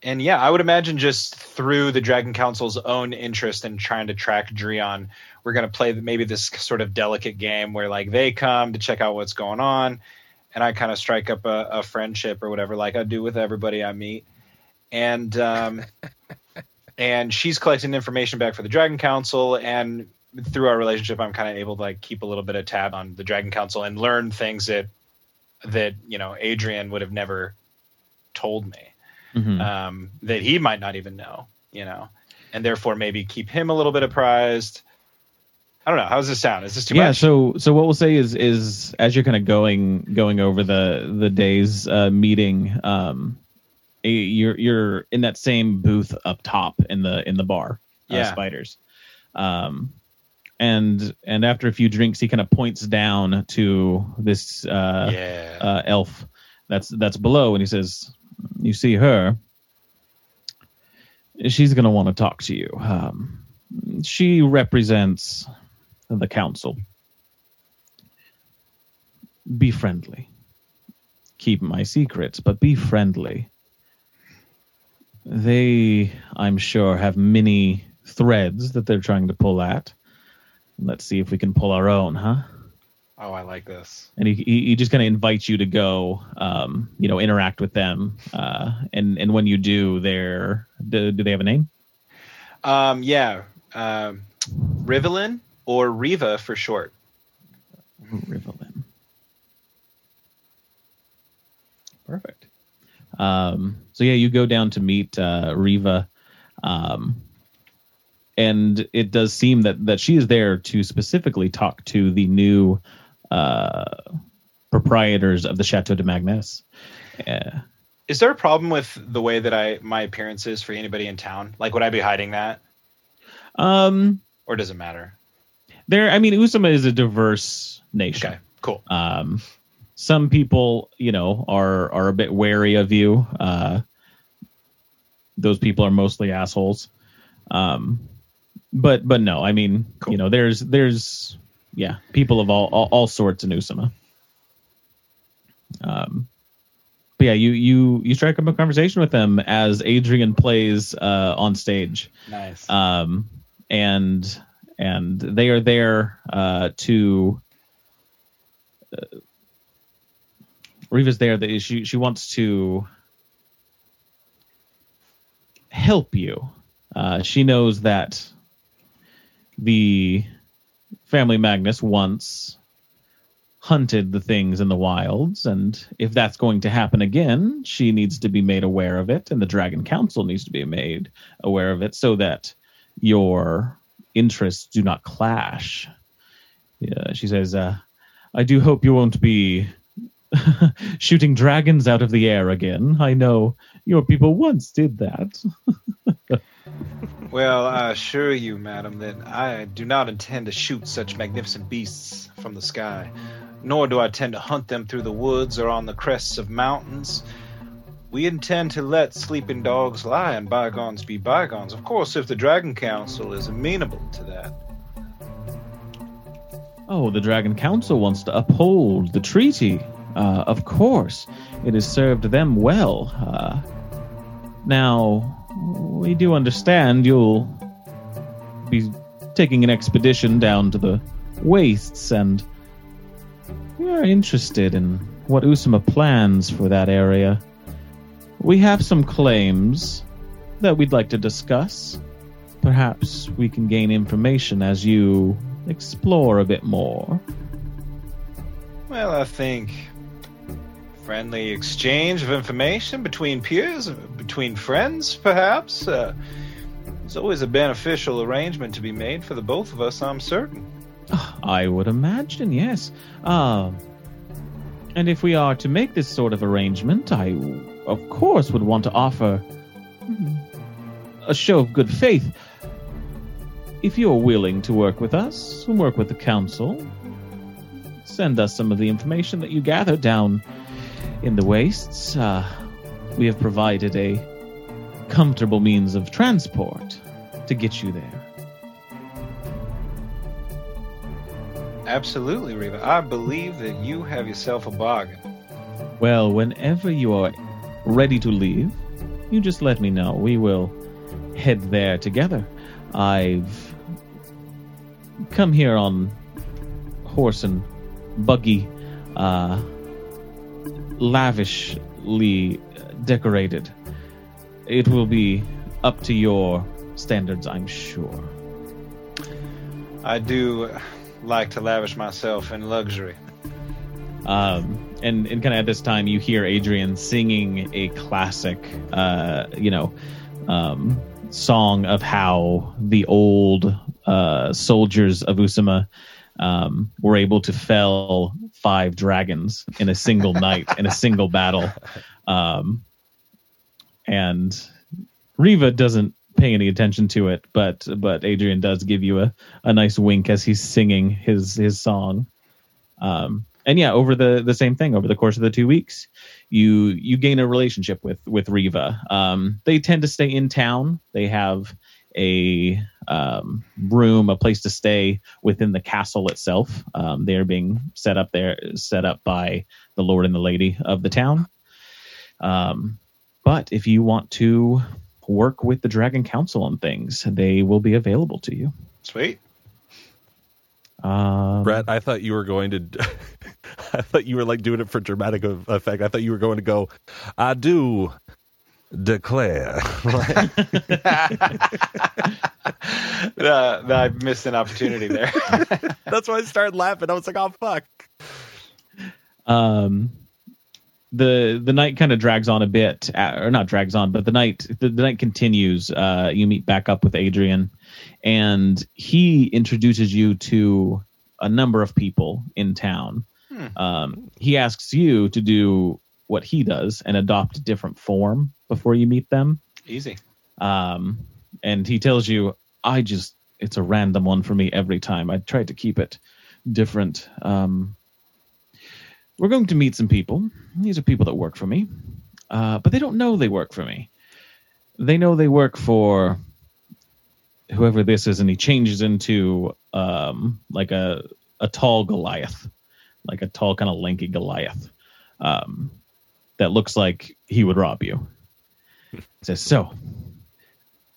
and yeah, I would imagine just through the Dragon Council's own interest in trying to track Drion, we're gonna play maybe this sort of delicate game where like they come to check out what's going on, and I kind of strike up a, a friendship or whatever, like I do with everybody I meet, and um, <laughs> and she's collecting information back for the Dragon Council, and through our relationship, I'm kind of able to like keep a little bit of tab on the Dragon Council and learn things that that you know Adrian would have never told me Mhm. um, that he might not even know, you know, and therefore maybe keep him a little bit apprised. I don't know. How does this sound? Is this too yeah. much? So so what we'll say is is as you're kind of going going over the the day's uh, meeting, um, a- you're you're in that same booth up top in the in the bar. Uh, Yeah. Spiders. Um, and and after a few drinks, he kind of points down to this uh, yeah. uh, elf that's that's below, and he says, "You see her? She's going to want to talk to you. Um, she represents the council. Be friendly. Keep my secrets, but be friendly. They, I'm sure, have many threads that they're trying to pull at. Let's see if we can pull our own, huh?" oh, I like this. and he, he, he just kind of invites you to go um, you know interact with them uh, and and when you do they're do, do they have a name Um, yeah. Um, Rivelin or Riva for short. Rivelin. perfect um, so yeah you go down to meet uh, riva um, and it does seem that that she is there to specifically talk to the new uh, proprietors of the chateau de magnus uh, Is there a problem with the way that I my appearance is for anybody in town? Like, would I be hiding that, um or does it matter? There i mean usama is a diverse nation Okay, cool. um some people you know are are a bit wary of you uh those people are mostly assholes um but but no i mean Cool. you know there's there's yeah people of all all, all sorts in usama um but yeah you you you strike up a conversation with them as adrian plays uh on stage Nice. um, and and they are there uh, to. Uh, Riva's there. That she she wants to help you. Uh, she knows that the family Magnus once hunted the things in the wilds, and if that's going to happen again, she needs to be made aware of it, and the Dragon Council needs to be made aware of it, so that your interests do not clash. Yeah, she says, uh, I do hope you won't be <laughs> shooting dragons out of the air again. I know your people once did that. <laughs> Well, I assure you, madam, that I do not intend to shoot such magnificent beasts from the sky, nor do I intend to hunt them through the woods or on the crests of mountains. We intend to let sleeping dogs lie and bygones be bygones. Of course, if the Dragon Council is amenable to that. Oh, the Dragon Council wants to uphold the treaty. Uh, of course, it has served them well. Uh, now, we do understand you'll be taking an expedition down to the wastes, and we are interested in what Usama plans for that area. We have some claims that we'd like to discuss. Perhaps we can gain information as you explore a bit more. Well, I think friendly exchange of information between peers, between friends, perhaps. Uh, it's always a beneficial arrangement to be made for the both of us, I'm certain. I would imagine, yes. Um, and if we are to make this sort of arrangement, I, of course, would want to offer a show of good faith. If you're willing to work with us and work with the council, send us some of the information that you gather down in the wastes. Uh, we have provided a comfortable means of transport to get you there. Absolutely, Reva. I believe that you have yourself a bargain. Well, whenever you are ready to leave, you just let me know. We will head there together. I've come here on horse and buggy, uh, lavishly decorated. It will be up to your standards, I'm sure. I do like to lavish myself in luxury. Um, and and kind of at this time, you hear Adrian singing a classic, uh, you know, um, song of how the old uh, soldiers of Usama um, were able to fell five dragons in a single <laughs> night in a single battle. Um, and Riva doesn't pay any attention to it, but but Adrian does give you a, a nice wink as he's singing his his song. Um, and yeah, over the the same thing over the course of the two weeks, you you gain a relationship with with Riva. Um, they tend to stay in town. They have a um, room, a place to stay within the castle itself. Um, they are being set up there, set up by the lord and the lady of the town. Um, but if you want to work with the Dragon Council on things, they will be available to you. Sweet. Um, Brett, I thought you were going to. <laughs> I thought you were like doing it for dramatic effect. I thought you were going to go. I do declare. <laughs> Uh, <laughs> I missed an opportunity there. <laughs> That's why I started laughing. I was like, "Oh fuck." um the the night kind of drags on a bit uh, or not drags on but the night the, the night continues uh you meet back up with adrian and he introduces you to a number of people in town um he asks you to do what he does and adopt a different form before you meet them Easy. um, and he tells you, I just, it's a random one for me every time. I tried to keep it different. Um, we're going to meet some people. These are people that work for me, uh, but they don't know they work for me. They know they work for whoever this is, and he changes into um, like a a tall Goliath, like a tall kind of lanky Goliath um, that looks like he would rob you. He says, "So,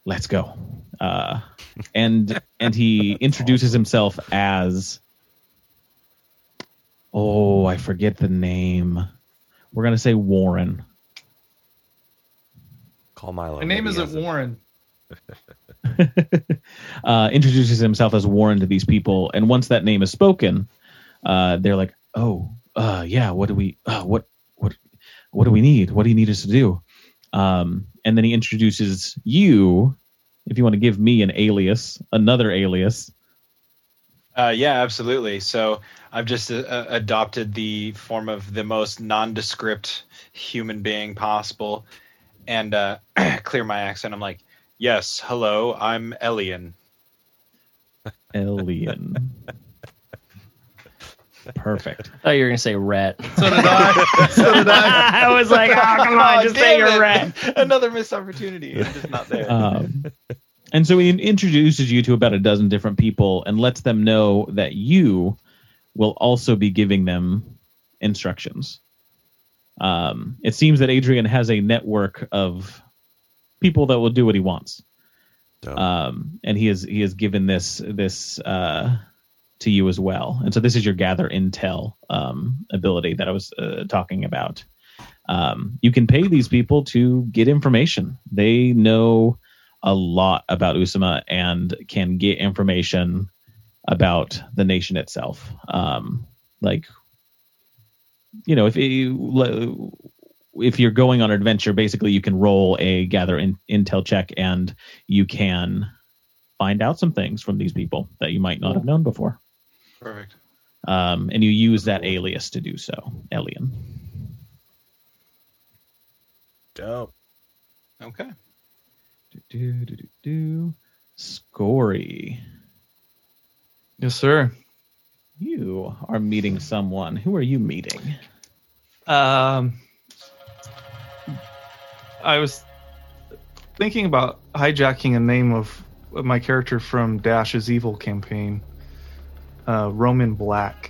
let's go." Uh, and and he introduces himself as oh, I forget the name. We're gonna say Warren. Call Milo. My name Maybe he isn't it. Warren. <laughs> uh, introduces himself as Warren to these people, and once that name is spoken, uh, they're like, "Oh, uh, yeah. What do we? Uh, what what what do we need? What do you need us to do?" Um, and then he introduces you. If you want to give me an alias, another alias, Uh, yeah, absolutely. So I've just uh, uh, adopted the form of the most nondescript human being possible, and uh, <clears throat> clear my accent. I'm like, "Yes, hello, I'm Elian." Alien. <laughs> Perfect. <laughs> I thought you were gonna say rat. So did I. <laughs> so did I. I was like, oh come on, just say damn you're it. rat. Another missed opportunity. I'm just not there. Um, and so he introduces you to about a dozen different people and lets them know that you will also be giving them instructions. Um, it seems that Adrian has a network of people that will do what he wants. Um, and he has he has given this this uh, to you as well. And so this is your gather intel um, ability that I was uh, talking about. Um, you can pay these people to get information. They know a lot about Usama and can get information about the nation itself. Um, like, you know, if you, if you're going on an adventure, basically you can roll a gather in, intel check and you can find out some things from these people that you might not have known before. Perfect. Um, and you use that alias to do so, Elian. Dope. Okay. Do, do, do, do, do. Scory. Yes, sir. You are meeting someone. Who are you meeting? Um, I was thinking about hijacking a name of of my character from Dash's Evil campaign, uh, Roman Blaque,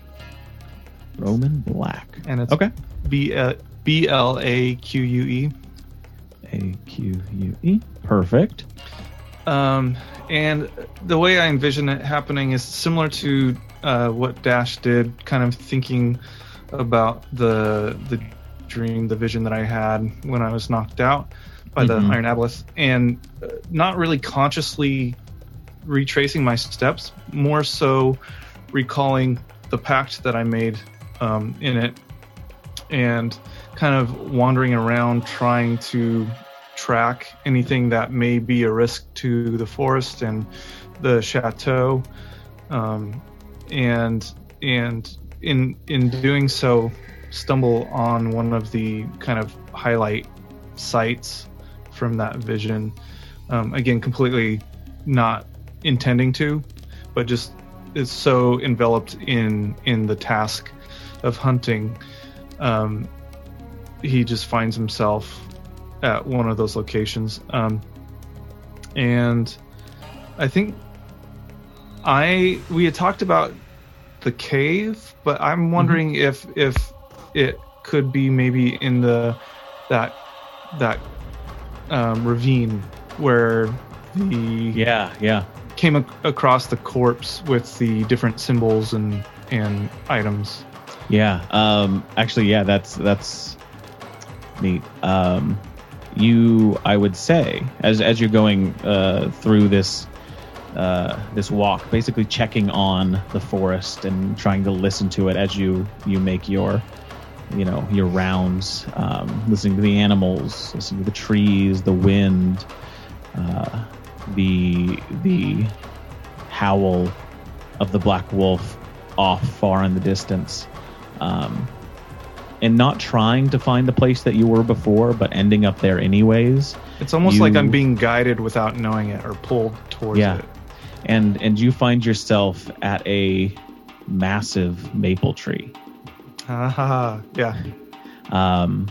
Roman Blaque. and it's Okay. B uh, B L A Q U E. A Q U E. Perfect. Um, and the way I envision it happening is similar to uh, what Dash did, kind of thinking about the the dream, the vision that I had when I was knocked out by Mhm. the Iron Aboleth, and uh, not really consciously retracing my steps, more so recalling the pact that I made um, in it, and kind of wandering around trying to track anything that may be a risk to the forest and the chateau um, and and in in doing so stumble on one of the kind of highlight sites from that vision. Um, again completely not intending to but just is so enveloped in in the task of hunting um, he just finds himself at one of those locations. Um, and I think I we had talked about the cave, but I'm wondering if if it could be maybe in the that that um, ravine where the Yeah, yeah. Came ac- across the corpse with the different symbols and and items. Yeah. Um actually yeah, that's that's neat. Um you I would say as as you're going uh through this uh this walk, basically checking on the forest and trying to listen to it as you you make your you know your rounds um, listening to the animals listening to the trees the wind uh, the the howl of the black wolf off far in the distance um, and not trying to find the place that you were before but ending up there anyways It's almost like I'm being guided without knowing it or pulled towards Yeah. it. and and you find yourself at a massive maple tree Ah, yeah. um,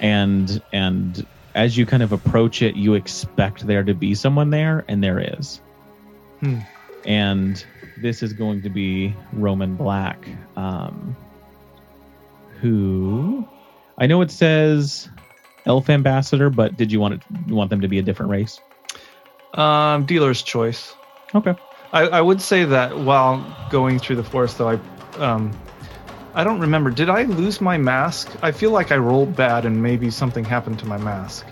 and and as you kind of approach it, you expect there to be someone there, and there is. Hmm. And this is going to be Roman Blaque, um, who I know it says Elf Ambassador, but did you want it? You want them to be a different race? Um, dealer's choice. Okay. I, I would say that while going through the forest, though, I um, I don't remember. Did I lose my mask? I feel like I rolled bad, and maybe something happened to my mask.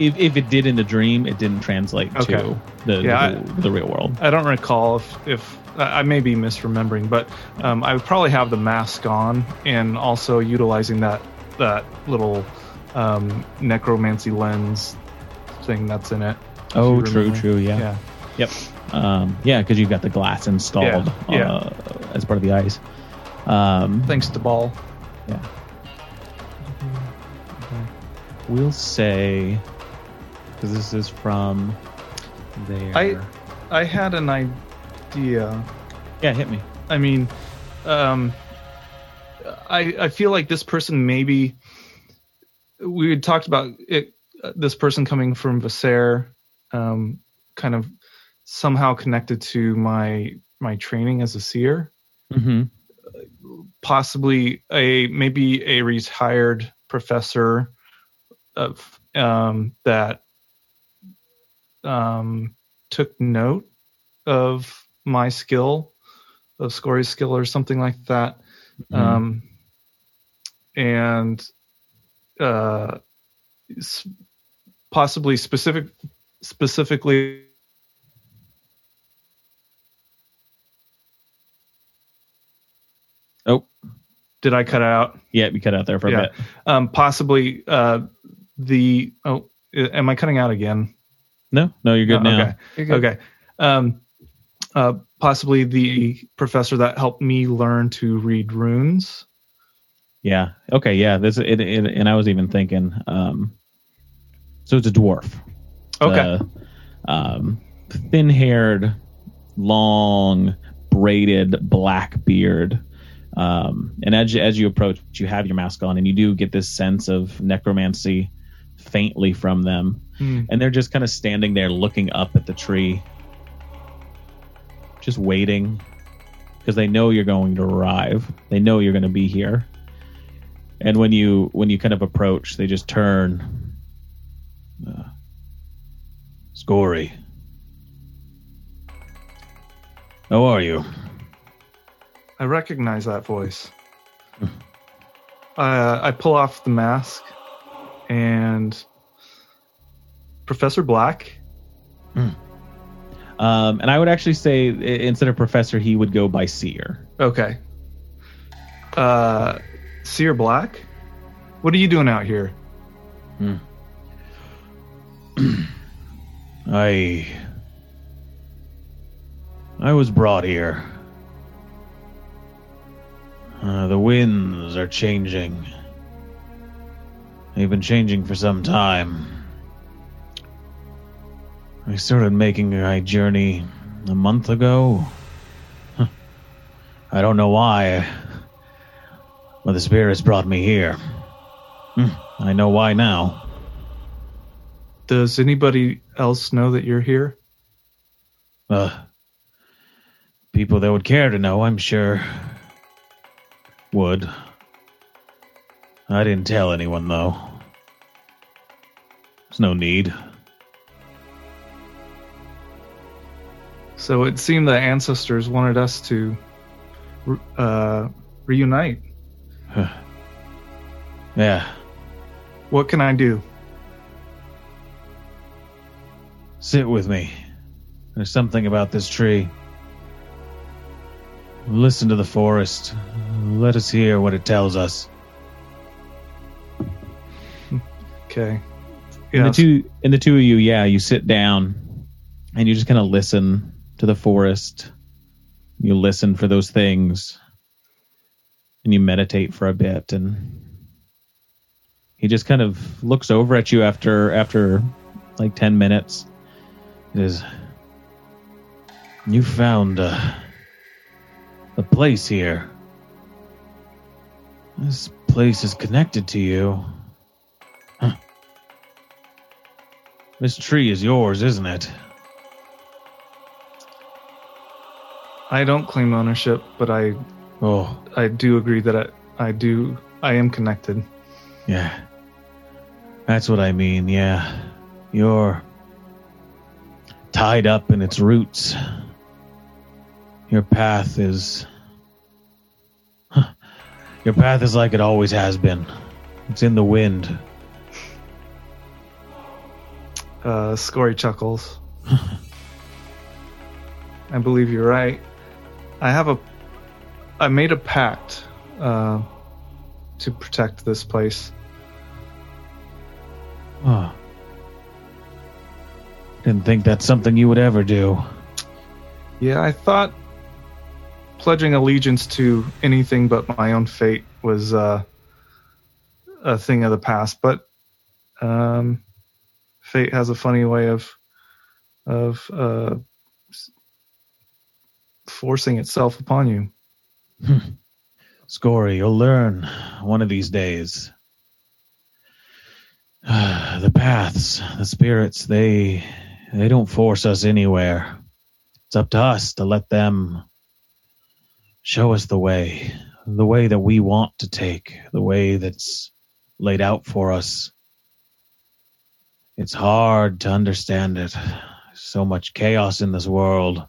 If, if it did in the dream, it didn't translate to the, Yeah, the, the real world. I don't recall if if I I may be misremembering, but um, I would probably have the mask on and also utilizing that that little um, necromancy lens thing that's in it. Oh, true, remember. true, yeah. Yeah. Yep. Um, yeah, because you've got the glass installed Yeah, yeah. Uh, as part of the ice. Um, Thanks to Ball. yeah. We'll say because this is from there. I- I had an idea. yeah, hit me. I mean, um, I I feel like this person maybe we had talked about it. uh, This person coming from Vassar, um, kind of somehow connected to my my training as a seer. Mm-hmm. Possibly a maybe a retired professor of um, that um, took note of my skill of Scory's skill or something like that. Mm-hmm. Um, and uh, possibly specific, specifically. Oh. Did I cut out? Yeah, we cut out there for a bit. Um, possibly uh, the. Oh, am I cutting out again? No, no, you're good Oh, now. Okay. You're good. Okay. Um, uh, possibly the professor that helped me learn to read runes. Yeah. Okay. Yeah. This it, it and I was even thinking. Um, so it's a dwarf. Okay. Uh, um, thin-haired, long, braided black beard. Um, and as you, as you approach, you have your mask on, and you do get this sense of necromancy faintly from them. Hmm. And they're just kind of standing there, looking up at the tree, just waiting, because they know you're going to arrive. They know you're going to be here. And when you when you kind of approach, they just turn. Uh, Scory. How are you? I recognize that voice. uh, I pull off the mask and Professor Blaque. Um, and I would actually say instead of professor, he would go by seer. Okay. Uh, Seer Blaque, what are you doing out here? <clears throat> I I was brought here. Uh, the winds are changing. They've been changing for some time. I started making my journey a month ago. <laughs> I don't know why, but the spirits brought me here. Hmm, I know why now. Does anybody else know that you're here? Uh, people that would care to know, I'm sure, would. I didn't tell anyone, though. There's no need. So it seemed the ancestors wanted us to uh, reunite. <sighs> Yeah, What can I do? sit with me. There's something about this tree. Listen to the forest. Let us hear what it tells us. Okay. And the two and the two of you, yeah, you sit down and you just kind of listen to the forest. You listen for those things. And you meditate for a bit and he just kind of looks over at you after after like 10 minutes. It is you found a, a place here. This place is connected to you. This tree is yours, isn't it? I don't claim ownership, but I Oh, I do agree that I, I do I am connected. yeah. That's what I mean, yeah. You're tied up in its roots. Your path is. Huh. Your path is like it always has been. It's in the wind. Uh, Scory chuckles. I believe you're right. I have a I made a pact uh, to protect this place. Oh. Didn't think that's something you would ever do. Yeah, I thought pledging allegiance to anything but my own fate was uh, a thing of the past, but um, fate has a funny way of of uh, forcing itself upon you. Scory, you'll learn one of these days. <sighs> the paths, the spirits, they they don't force us anywhere. It's up to us to let them show us the way, the way that we want to take, the way that's laid out for us. It's hard to understand it. So much chaos in this world.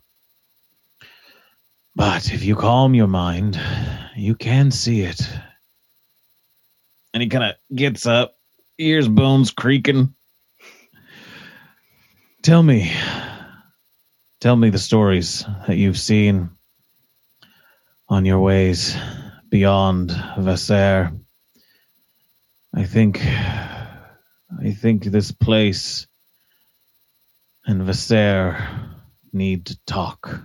But if you calm your mind, you can see it. And he kind of gets up ears bones creaking. Tell me, tell me the stories that you've seen on your ways beyond Vasser. I think, I think this place and Vasser need to talk.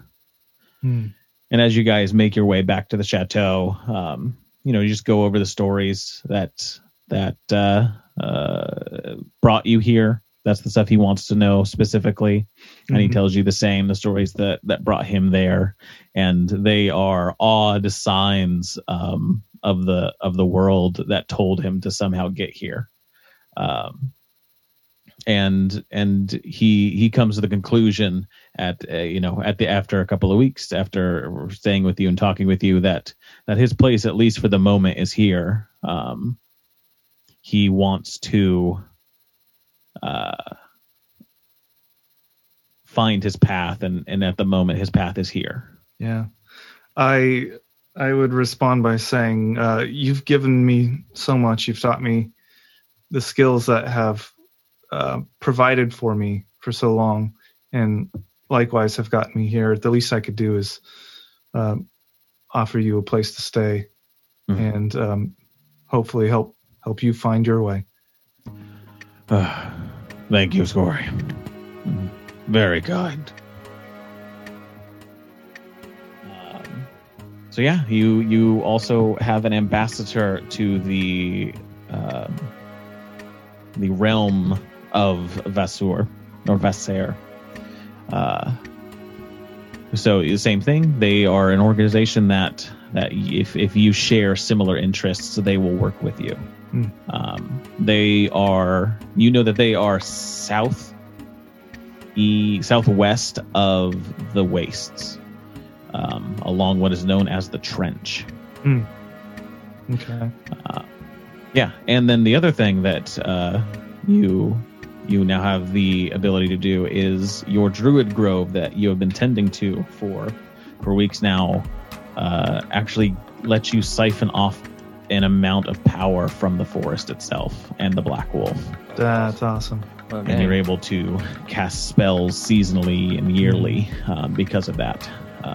Hmm. And as you guys make your way back to the chateau, um, you know, you just go over the stories that that uh, uh, brought you here. That's the stuff he wants to know specifically, and he Mhm. tells you the same the stories that that brought him there, and they are odd signs um, of the of the world that told him to somehow get here. Um, and and he he comes to the conclusion at uh, you know at the after a couple of weeks after staying with you and talking with you that that his place at least for the moment is here um he wants to uh find his path and and at the moment his path is here Yeah, I I would respond by saying, uh, "You've given me so much. You've taught me the skills that have uh, provided for me for so long, and likewise have gotten me here. The least I could do is um, offer you a place to stay, Mhm. and um, hopefully help help you find your way." <sighs> Uh, thank you, Scory. Very kind. Um, so yeah, you you also have an ambassador to the um, the realm of Vassur or Vasser. Uh, so the same thing. They are an organization that that if if you share similar interests, they will work with you. Um, they are, you know, that they are south, e southwest of the wastes, um, along what is known as the trench. Okay. Yeah, and then the other thing that uh, you you now have the ability to do is your druid grove that you have been tending to for for weeks now uh, actually lets you siphon off an amount of power from the forest itself and the black wolf That's awesome. Oh, and you're able to cast spells seasonally and yearly um, because of that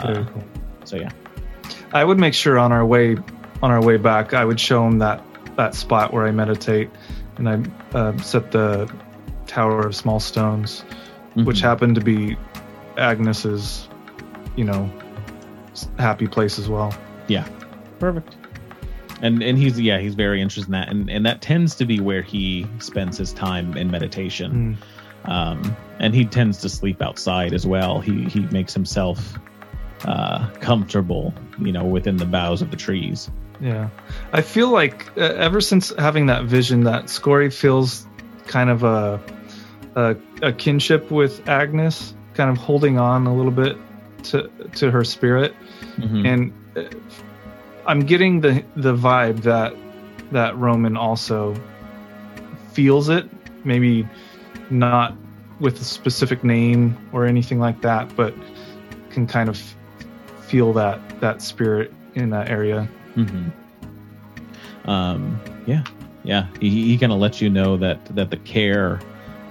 Very uh, cool. so yeah I would make sure on our way on our way back, I would show him that that spot where I meditate, and I uh, set the tower of small stones, which Mhm. happened to be Agnes's, you know, happy place as well. Yeah, perfect. And and he's yeah he's very interested in that and and that tends to be where he spends his time in meditation. Um, and he tends to sleep outside as well. He he makes himself uh, comfortable, you know, within the boughs of the trees. Yeah, I feel like uh, ever since having that vision, that Scory feels kind of a, a a kinship with Agnes, kind of holding on a little bit to to her spirit. Mhm. and uh, I'm getting the the vibe that that Roman also feels it. Maybe not with a specific name or anything like that, but can kind of feel that that spirit in that area. hmm Um, yeah, yeah. He, he kind of lets you know that that the care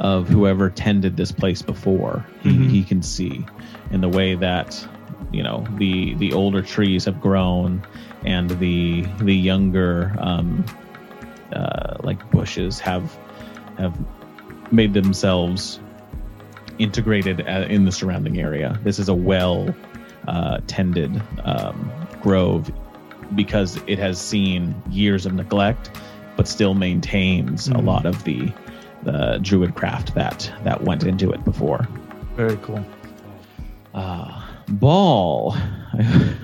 of whoever tended this place before, he, Mhm. he can see in the way that you know the the older trees have grown and the the younger um, uh, like bushes have have made themselves integrated uh, in the surrounding area. This is a well uh, tended um, grove because it has seen years of neglect, but still maintains a Mhm. lot of the the druid craft that that went into it before. Very cool. Uh, Ball. <laughs>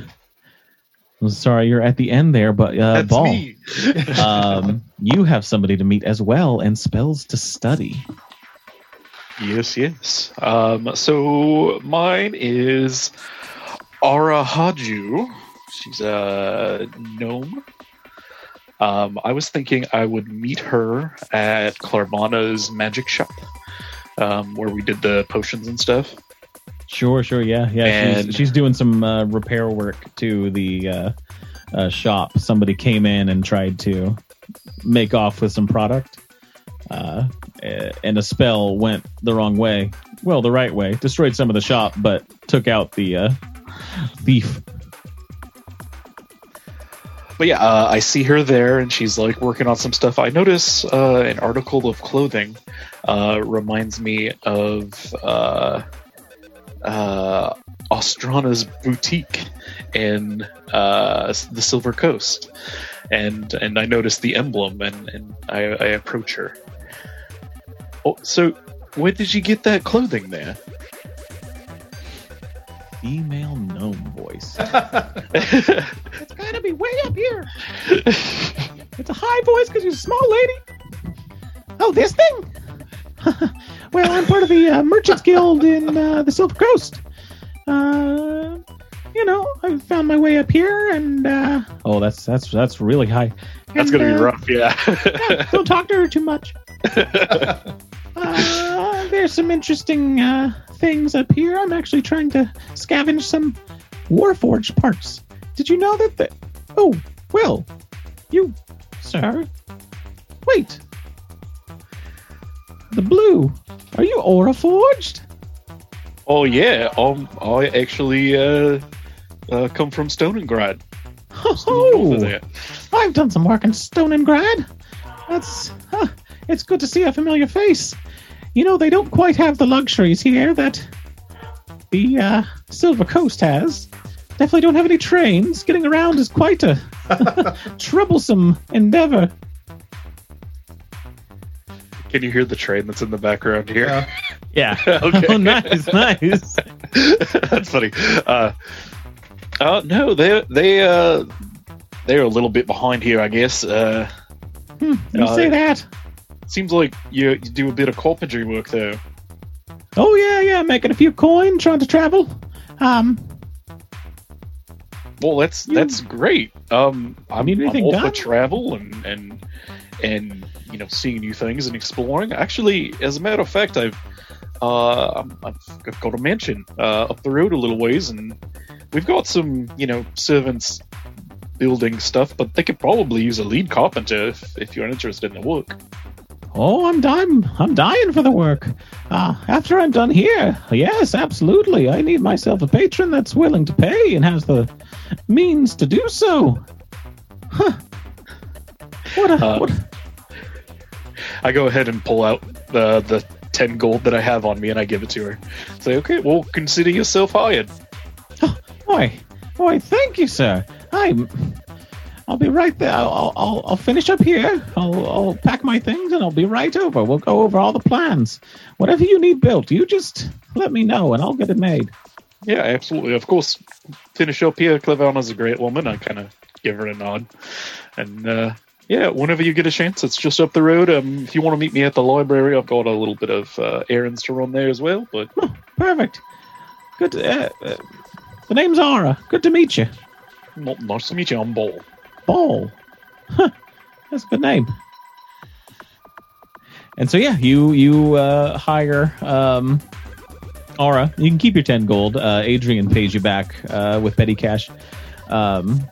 I'm sorry you're at the end there, but uh, That's Ball, me. <laughs> um, you have somebody to meet as well and spells to study. yes, yes. Um, so mine is Arahaju. She's a gnome. Um, I was thinking I would meet her at Clarvana's magic shop, um, where we did the potions and stuff. Sure, sure, yeah, yeah. she's, And- she's doing some uh, repair work to the uh, uh, shop. Somebody came in and tried to make off with some product. uh, and a spell went the wrong way. Well, the right way. Destroyed some of the shop, but took out the uh, thief. But yeah, uh, I see her there, and she's like working on some stuff. I notice uh, an article of clothing uh, reminds me of uh, uh, Ostrana's boutique in uh, the Silver Coast, and and I notice the emblem, and and I, I approach her. Oh, so where did you get that clothing there? Female gnome voice. <laughs> <laughs> It's gotta be way up here. It's a high voice because you're a small lady. Oh, this thing? <laughs> well, I'm part of the uh, Merchants Guild in uh, the Silver Coast. Uh, you know, I found my way up here, and uh, Oh, that's that's that's really high. That's and, gonna be uh, rough, yeah. yeah, don't talk to her too much. <laughs> Uh, there's some interesting uh, things up here. I'm actually trying to scavenge some Warforged parts. Did you know that the. Oh, Will. You. Sir. Wait. The blue. Are you Aura Forged? Oh yeah, um, I actually uh, uh, come from Stonengrad. north Oh. I've done some work in Stonengrad. That's. Huh, it's good to see a familiar face. You know, they don't quite have the luxuries here that the uh, Silver Coast has. Definitely don't have any trains. Getting around is quite a <laughs> troublesome endeavor. Can you hear the train that's in the background here? Yeah. <laughs> <laughs> okay. Oh, nice, nice. <laughs> that's funny. Uh, uh, no, they they uh, they're a little bit behind here, I guess. Uh, Hmm, you Uh, say that. seems like you, you do a bit of carpentry work though. Oh yeah, yeah, making a few coin, trying to travel. Um, Well, that's You- that's great. Um, I'm, need I'm anything all for travel and and and you know seeing new things and exploring. Actually, as a matter of fact, I've uh, I've, got a mansion uh, up the road a little ways, and we've got some you know servants building stuff, but they could probably use a lead carpenter if, if you're interested in the work. oh, I'm dying. I'm dying for the work. Uh, after I'm done here, yes, absolutely. I need myself a patron that's willing to pay and has the means to do so. Huh. What a Uh, what? I go ahead and pull out the the ten gold that I have on me, and I give it to her. Say, okay, well, consider yourself hired. <gasps> Boy, boy, thank you, sir. I'm. I'll be right there. I'll, I'll, I'll finish up here. I'll, I'll pack my things and I'll be right over. We'll go over all the plans. Whatever you need built, you just let me know and I'll get it made. Yeah, absolutely. Of course, finish up here. Clevelna's a great woman. I kind of give her a nod. And uh, yeah, whenever you get a chance, it's just up the road. Um, if you want to meet me at the library, I've got a little bit of uh, errands to run there as well. But Perfect. Good. To, uh, uh, the name's Ara. Good to meet you. n- nice to meet you. I'm Ball. Ball. Huh. That's a good name. And so yeah, you you uh, hire um, Aura. You can keep your ten gold. Uh, Adrian pays you back uh, with petty cash. Um,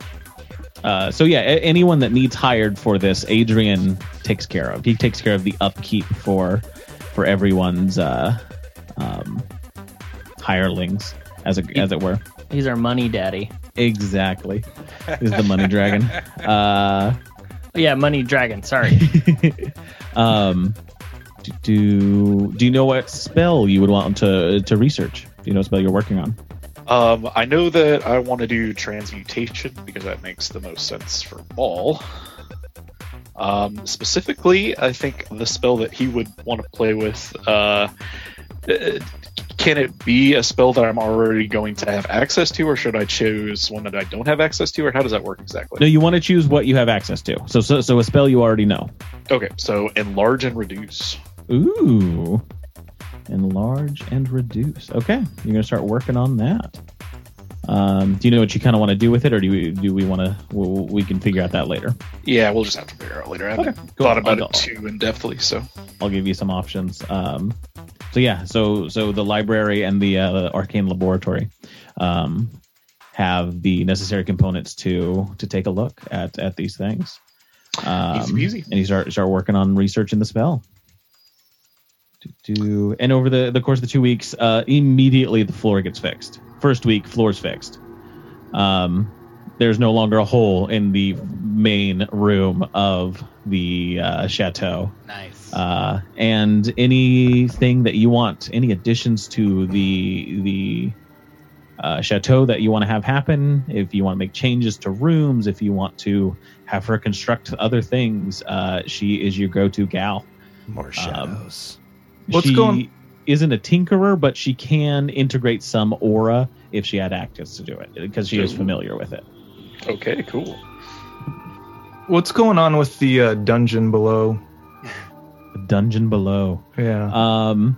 uh, so yeah, a- anyone that needs hired for this, Adrian takes care of. He takes care of the upkeep for for everyone's uh, um, hirelings, as it as it were. He's our money daddy. Exactly, is the money dragon. <laughs> Uh, yeah, money dragon. Sorry. <laughs> um, do, do do you know what spell you would want to to research? Do you know what spell you're working on? Um, I know that I want to do transmutation because that makes the most sense for Ball. Um, specifically, I think the spell that he would want to play with. Uh, uh, can it be a spell that I'm already going to have access to, or should I choose one that I don't have access to, or how does that work exactly? No, you want to choose what you have access to. So so so a spell you already know. Okay, so enlarge and reduce. Ooh, enlarge and reduce. Okay, you're gonna start working on that. Um, do you know what you kind of want to do with it, or do we do we want to? We, we can figure out that later. Yeah, we'll just have to figure out later. I haven't cool. thought about I'll- it too in depthly, so I'll give you some options. Um, so yeah, so so the library and the uh, arcane laboratory um, have the necessary components to to take a look at at these things. Um, Easy peasy. And you start start working on researching the spell. Do and over the the course of the two weeks, uh, immediately the floor gets fixed. First week, floor's fixed. Um, there's no longer a hole in the main room of the uh, chateau. Nice. uh, and anything that you want, any additions to the the uh, chateau that you want to have happen. If you want to make changes to rooms, if you want to have her construct other things, uh, she is your go-to gal. More shadows. What's she going- Isn't a tinkerer, but she can integrate some aura if she had access to do it because she is familiar with it. Okay, cool. What's going on with the uh, dungeon below? The dungeon below. Yeah. Um,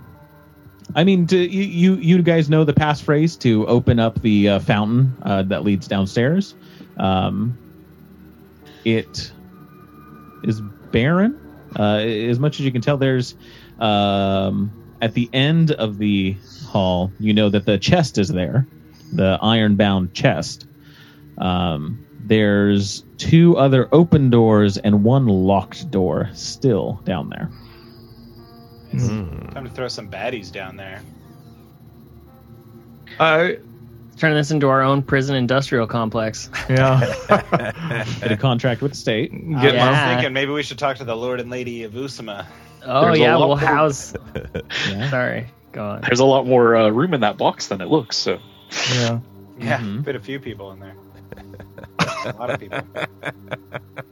I mean, do you, you you guys know the passphrase to open up the uh, fountain uh, that leads downstairs. Um, it is barren. Uh, as much as you can tell, there's um, at the end of the hall. You know that the chest is there, the iron-bound chest. Um, there's two other open doors and one locked door still down there. Hmm. Time to throw some baddies down there. I Turn this into our own prison industrial complex. yeah. <laughs> Get a contract with the state. Get Yeah. I my was thinking maybe we should talk to the Lord and Lady of Usama. Oh There's a yeah, lot we'll more- house. <laughs> Yeah. Sorry, go on. There's a lot more uh, room in that box than it looks. So yeah. Yeah, Mhm. fit a few people in there. a lot of people. <laughs>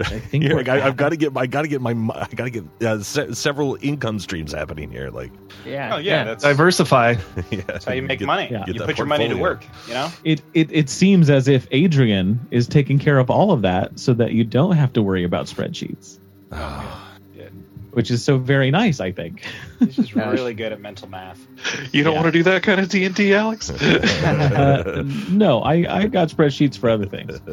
I think You're we're like, I, I've got to get, I got to get my, I got to get uh, se- several income streams happening here. Like, Yeah. Oh yeah, that's, Diversify. <laughs> yeah, that's how you make Get- money. yeah. You that put your money to work. You know. it, it it seems as if Adrian is taking care of all of that so that you don't have to worry about spreadsheets, which is so very nice. I think. He's just <laughs> really good at mental math. you don't Yeah. want to do that kind of D and D, Alex. <laughs> Uh, no, I I got spreadsheets for other things. <laughs>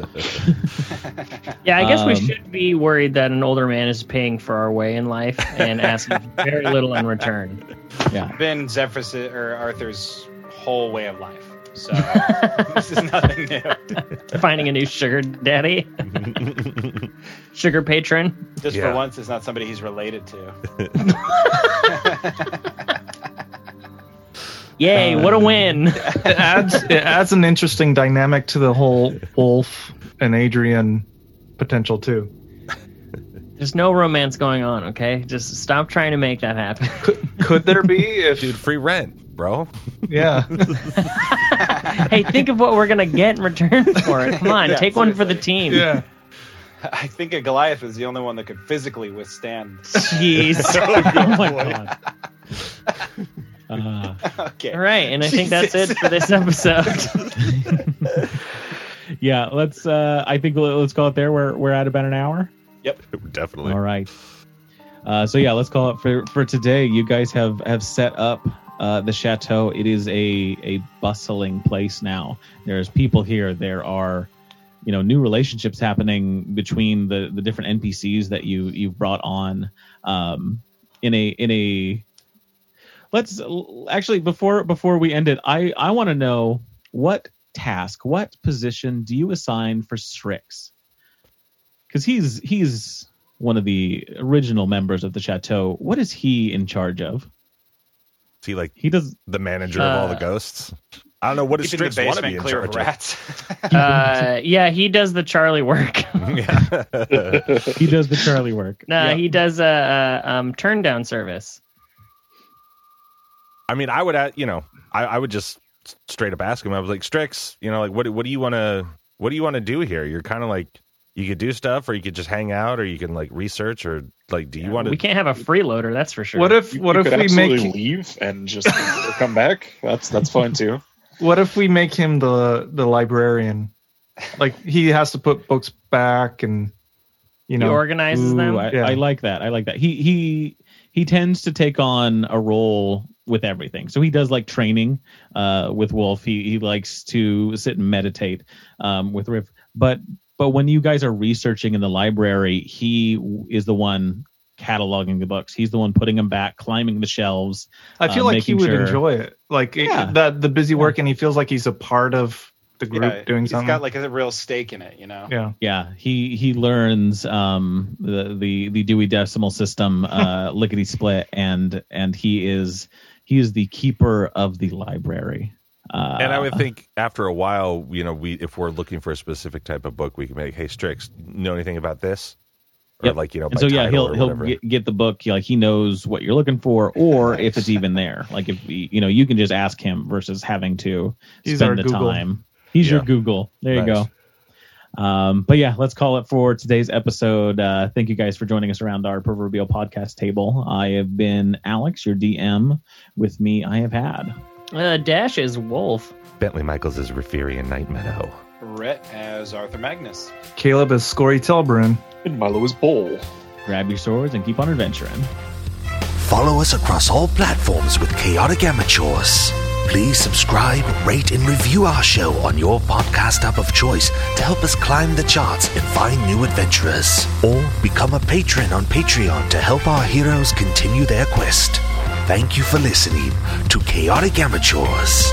Yeah, I guess we Um, should be worried that an older man is paying for our way in life and asking very little in return. Yeah. Been Zephyrus or Arthur's whole way of life. So <laughs> this is nothing new. Finding a new sugar daddy, <laughs> sugar patron. Just Yeah. for once, it's not somebody he's related to. <laughs> Yay, what a um, win! It adds it adds an interesting dynamic to the whole Wolf and Adrian potential too. There's no romance going on, okay? Just stop trying to make that happen. Could, could there be if dude, free rent, bro. yeah. <laughs> hey, think of what we're gonna get in return for it. Come on, Yeah, take one for the team. Yeah. I think a Goliath was the only one that could physically withstand. Jeez. <laughs> oh my god. Uh, <laughs> okay. All right, and I think that's it for this episode. yeah, let's. Uh, I think let's call it there. We're we're at about an hour. Yep, definitely. All right. Uh, so yeah, let's call it for for today. You guys have have set up uh, the chateau. It is a a bustling place now. There's people here. There are you know new relationships happening between the the different NPCs that you you've brought on um, in a in a. Let's actually before before we end it, I I want to know what task, what position do you assign for Strix? because he's he's one of the original members of the chateau. What is he in charge of? Is he like He does. the manager of all the Uh, ghosts? I don't know what does Keeping Strix want to be in clear of charge rats. <laughs> Uh, yeah, he does the Charlie work. <laughs> He does the Charlie work. no, <laughs> Yeah. he does a, a um, turn down service. I mean, I would, uh, you know, I, I would just straight up ask him. I was like, Strix, you know, like, what, what do you want to, what do you want to do here? You're kind of like, you could do stuff, or you could just hang out, or you can like research, or like, do you want to We can't have a freeloader, that's for sure. What if what you if could we absolutely make leave and just come back? That's that's fine too. <laughs> what if we make him the the librarian? Like he has to put books back and you know he know organizes Ooh, them? I, Yeah. I like that. I like that. He he he tends to take on a role with everything. So he does like training uh, with Wolf. He he likes to sit and meditate um, with Riff. But but when you guys are researching in the library, he is the one cataloging the books. He's the one putting them back, climbing the shelves. I feel uh, like he would sure- enjoy it. Like it- Yeah. that the busy work and he feels like he's a part of the group Yeah, doing he's something. He's got like a real stake in it, you know. yeah. Yeah, he he learns um, the the the Dewey Decimal System uh, <laughs> lickety split, and and he is he is the keeper of the library. Uh, And I would think after a while, you know, we if we're looking for a specific type of book, we can make, hey, Strix, know anything about this? Or Yep. like, you know, and by so yeah, he'll or he'll get, get the book. Like he knows what you're looking for, or <laughs> if it's even there. Like if you know, you can just ask him versus having to He's spend the Google. time. He's your Google. There you go. Um, but yeah, let's call it for today's episode. Uh, thank you guys for joining us around our proverbial podcast table. I have been Alex, your DM. With me, I have had. Uh, Dash is Wolf. Bentley Michaels is Rafiri and Night Meadow. Rhett as Arthur Magnus. Caleb is Scory Telbrun. And Milo is Bowl. Grab your swords and keep on adventuring. Follow us across all platforms with Chaotic Amateurs. Please subscribe, rate, and review our show on your podcast app of choice to help us climb the charts and find new adventurers. Or become a patron on Patreon to help our heroes continue their quest. Thank you for listening to Chaotic Amateurs.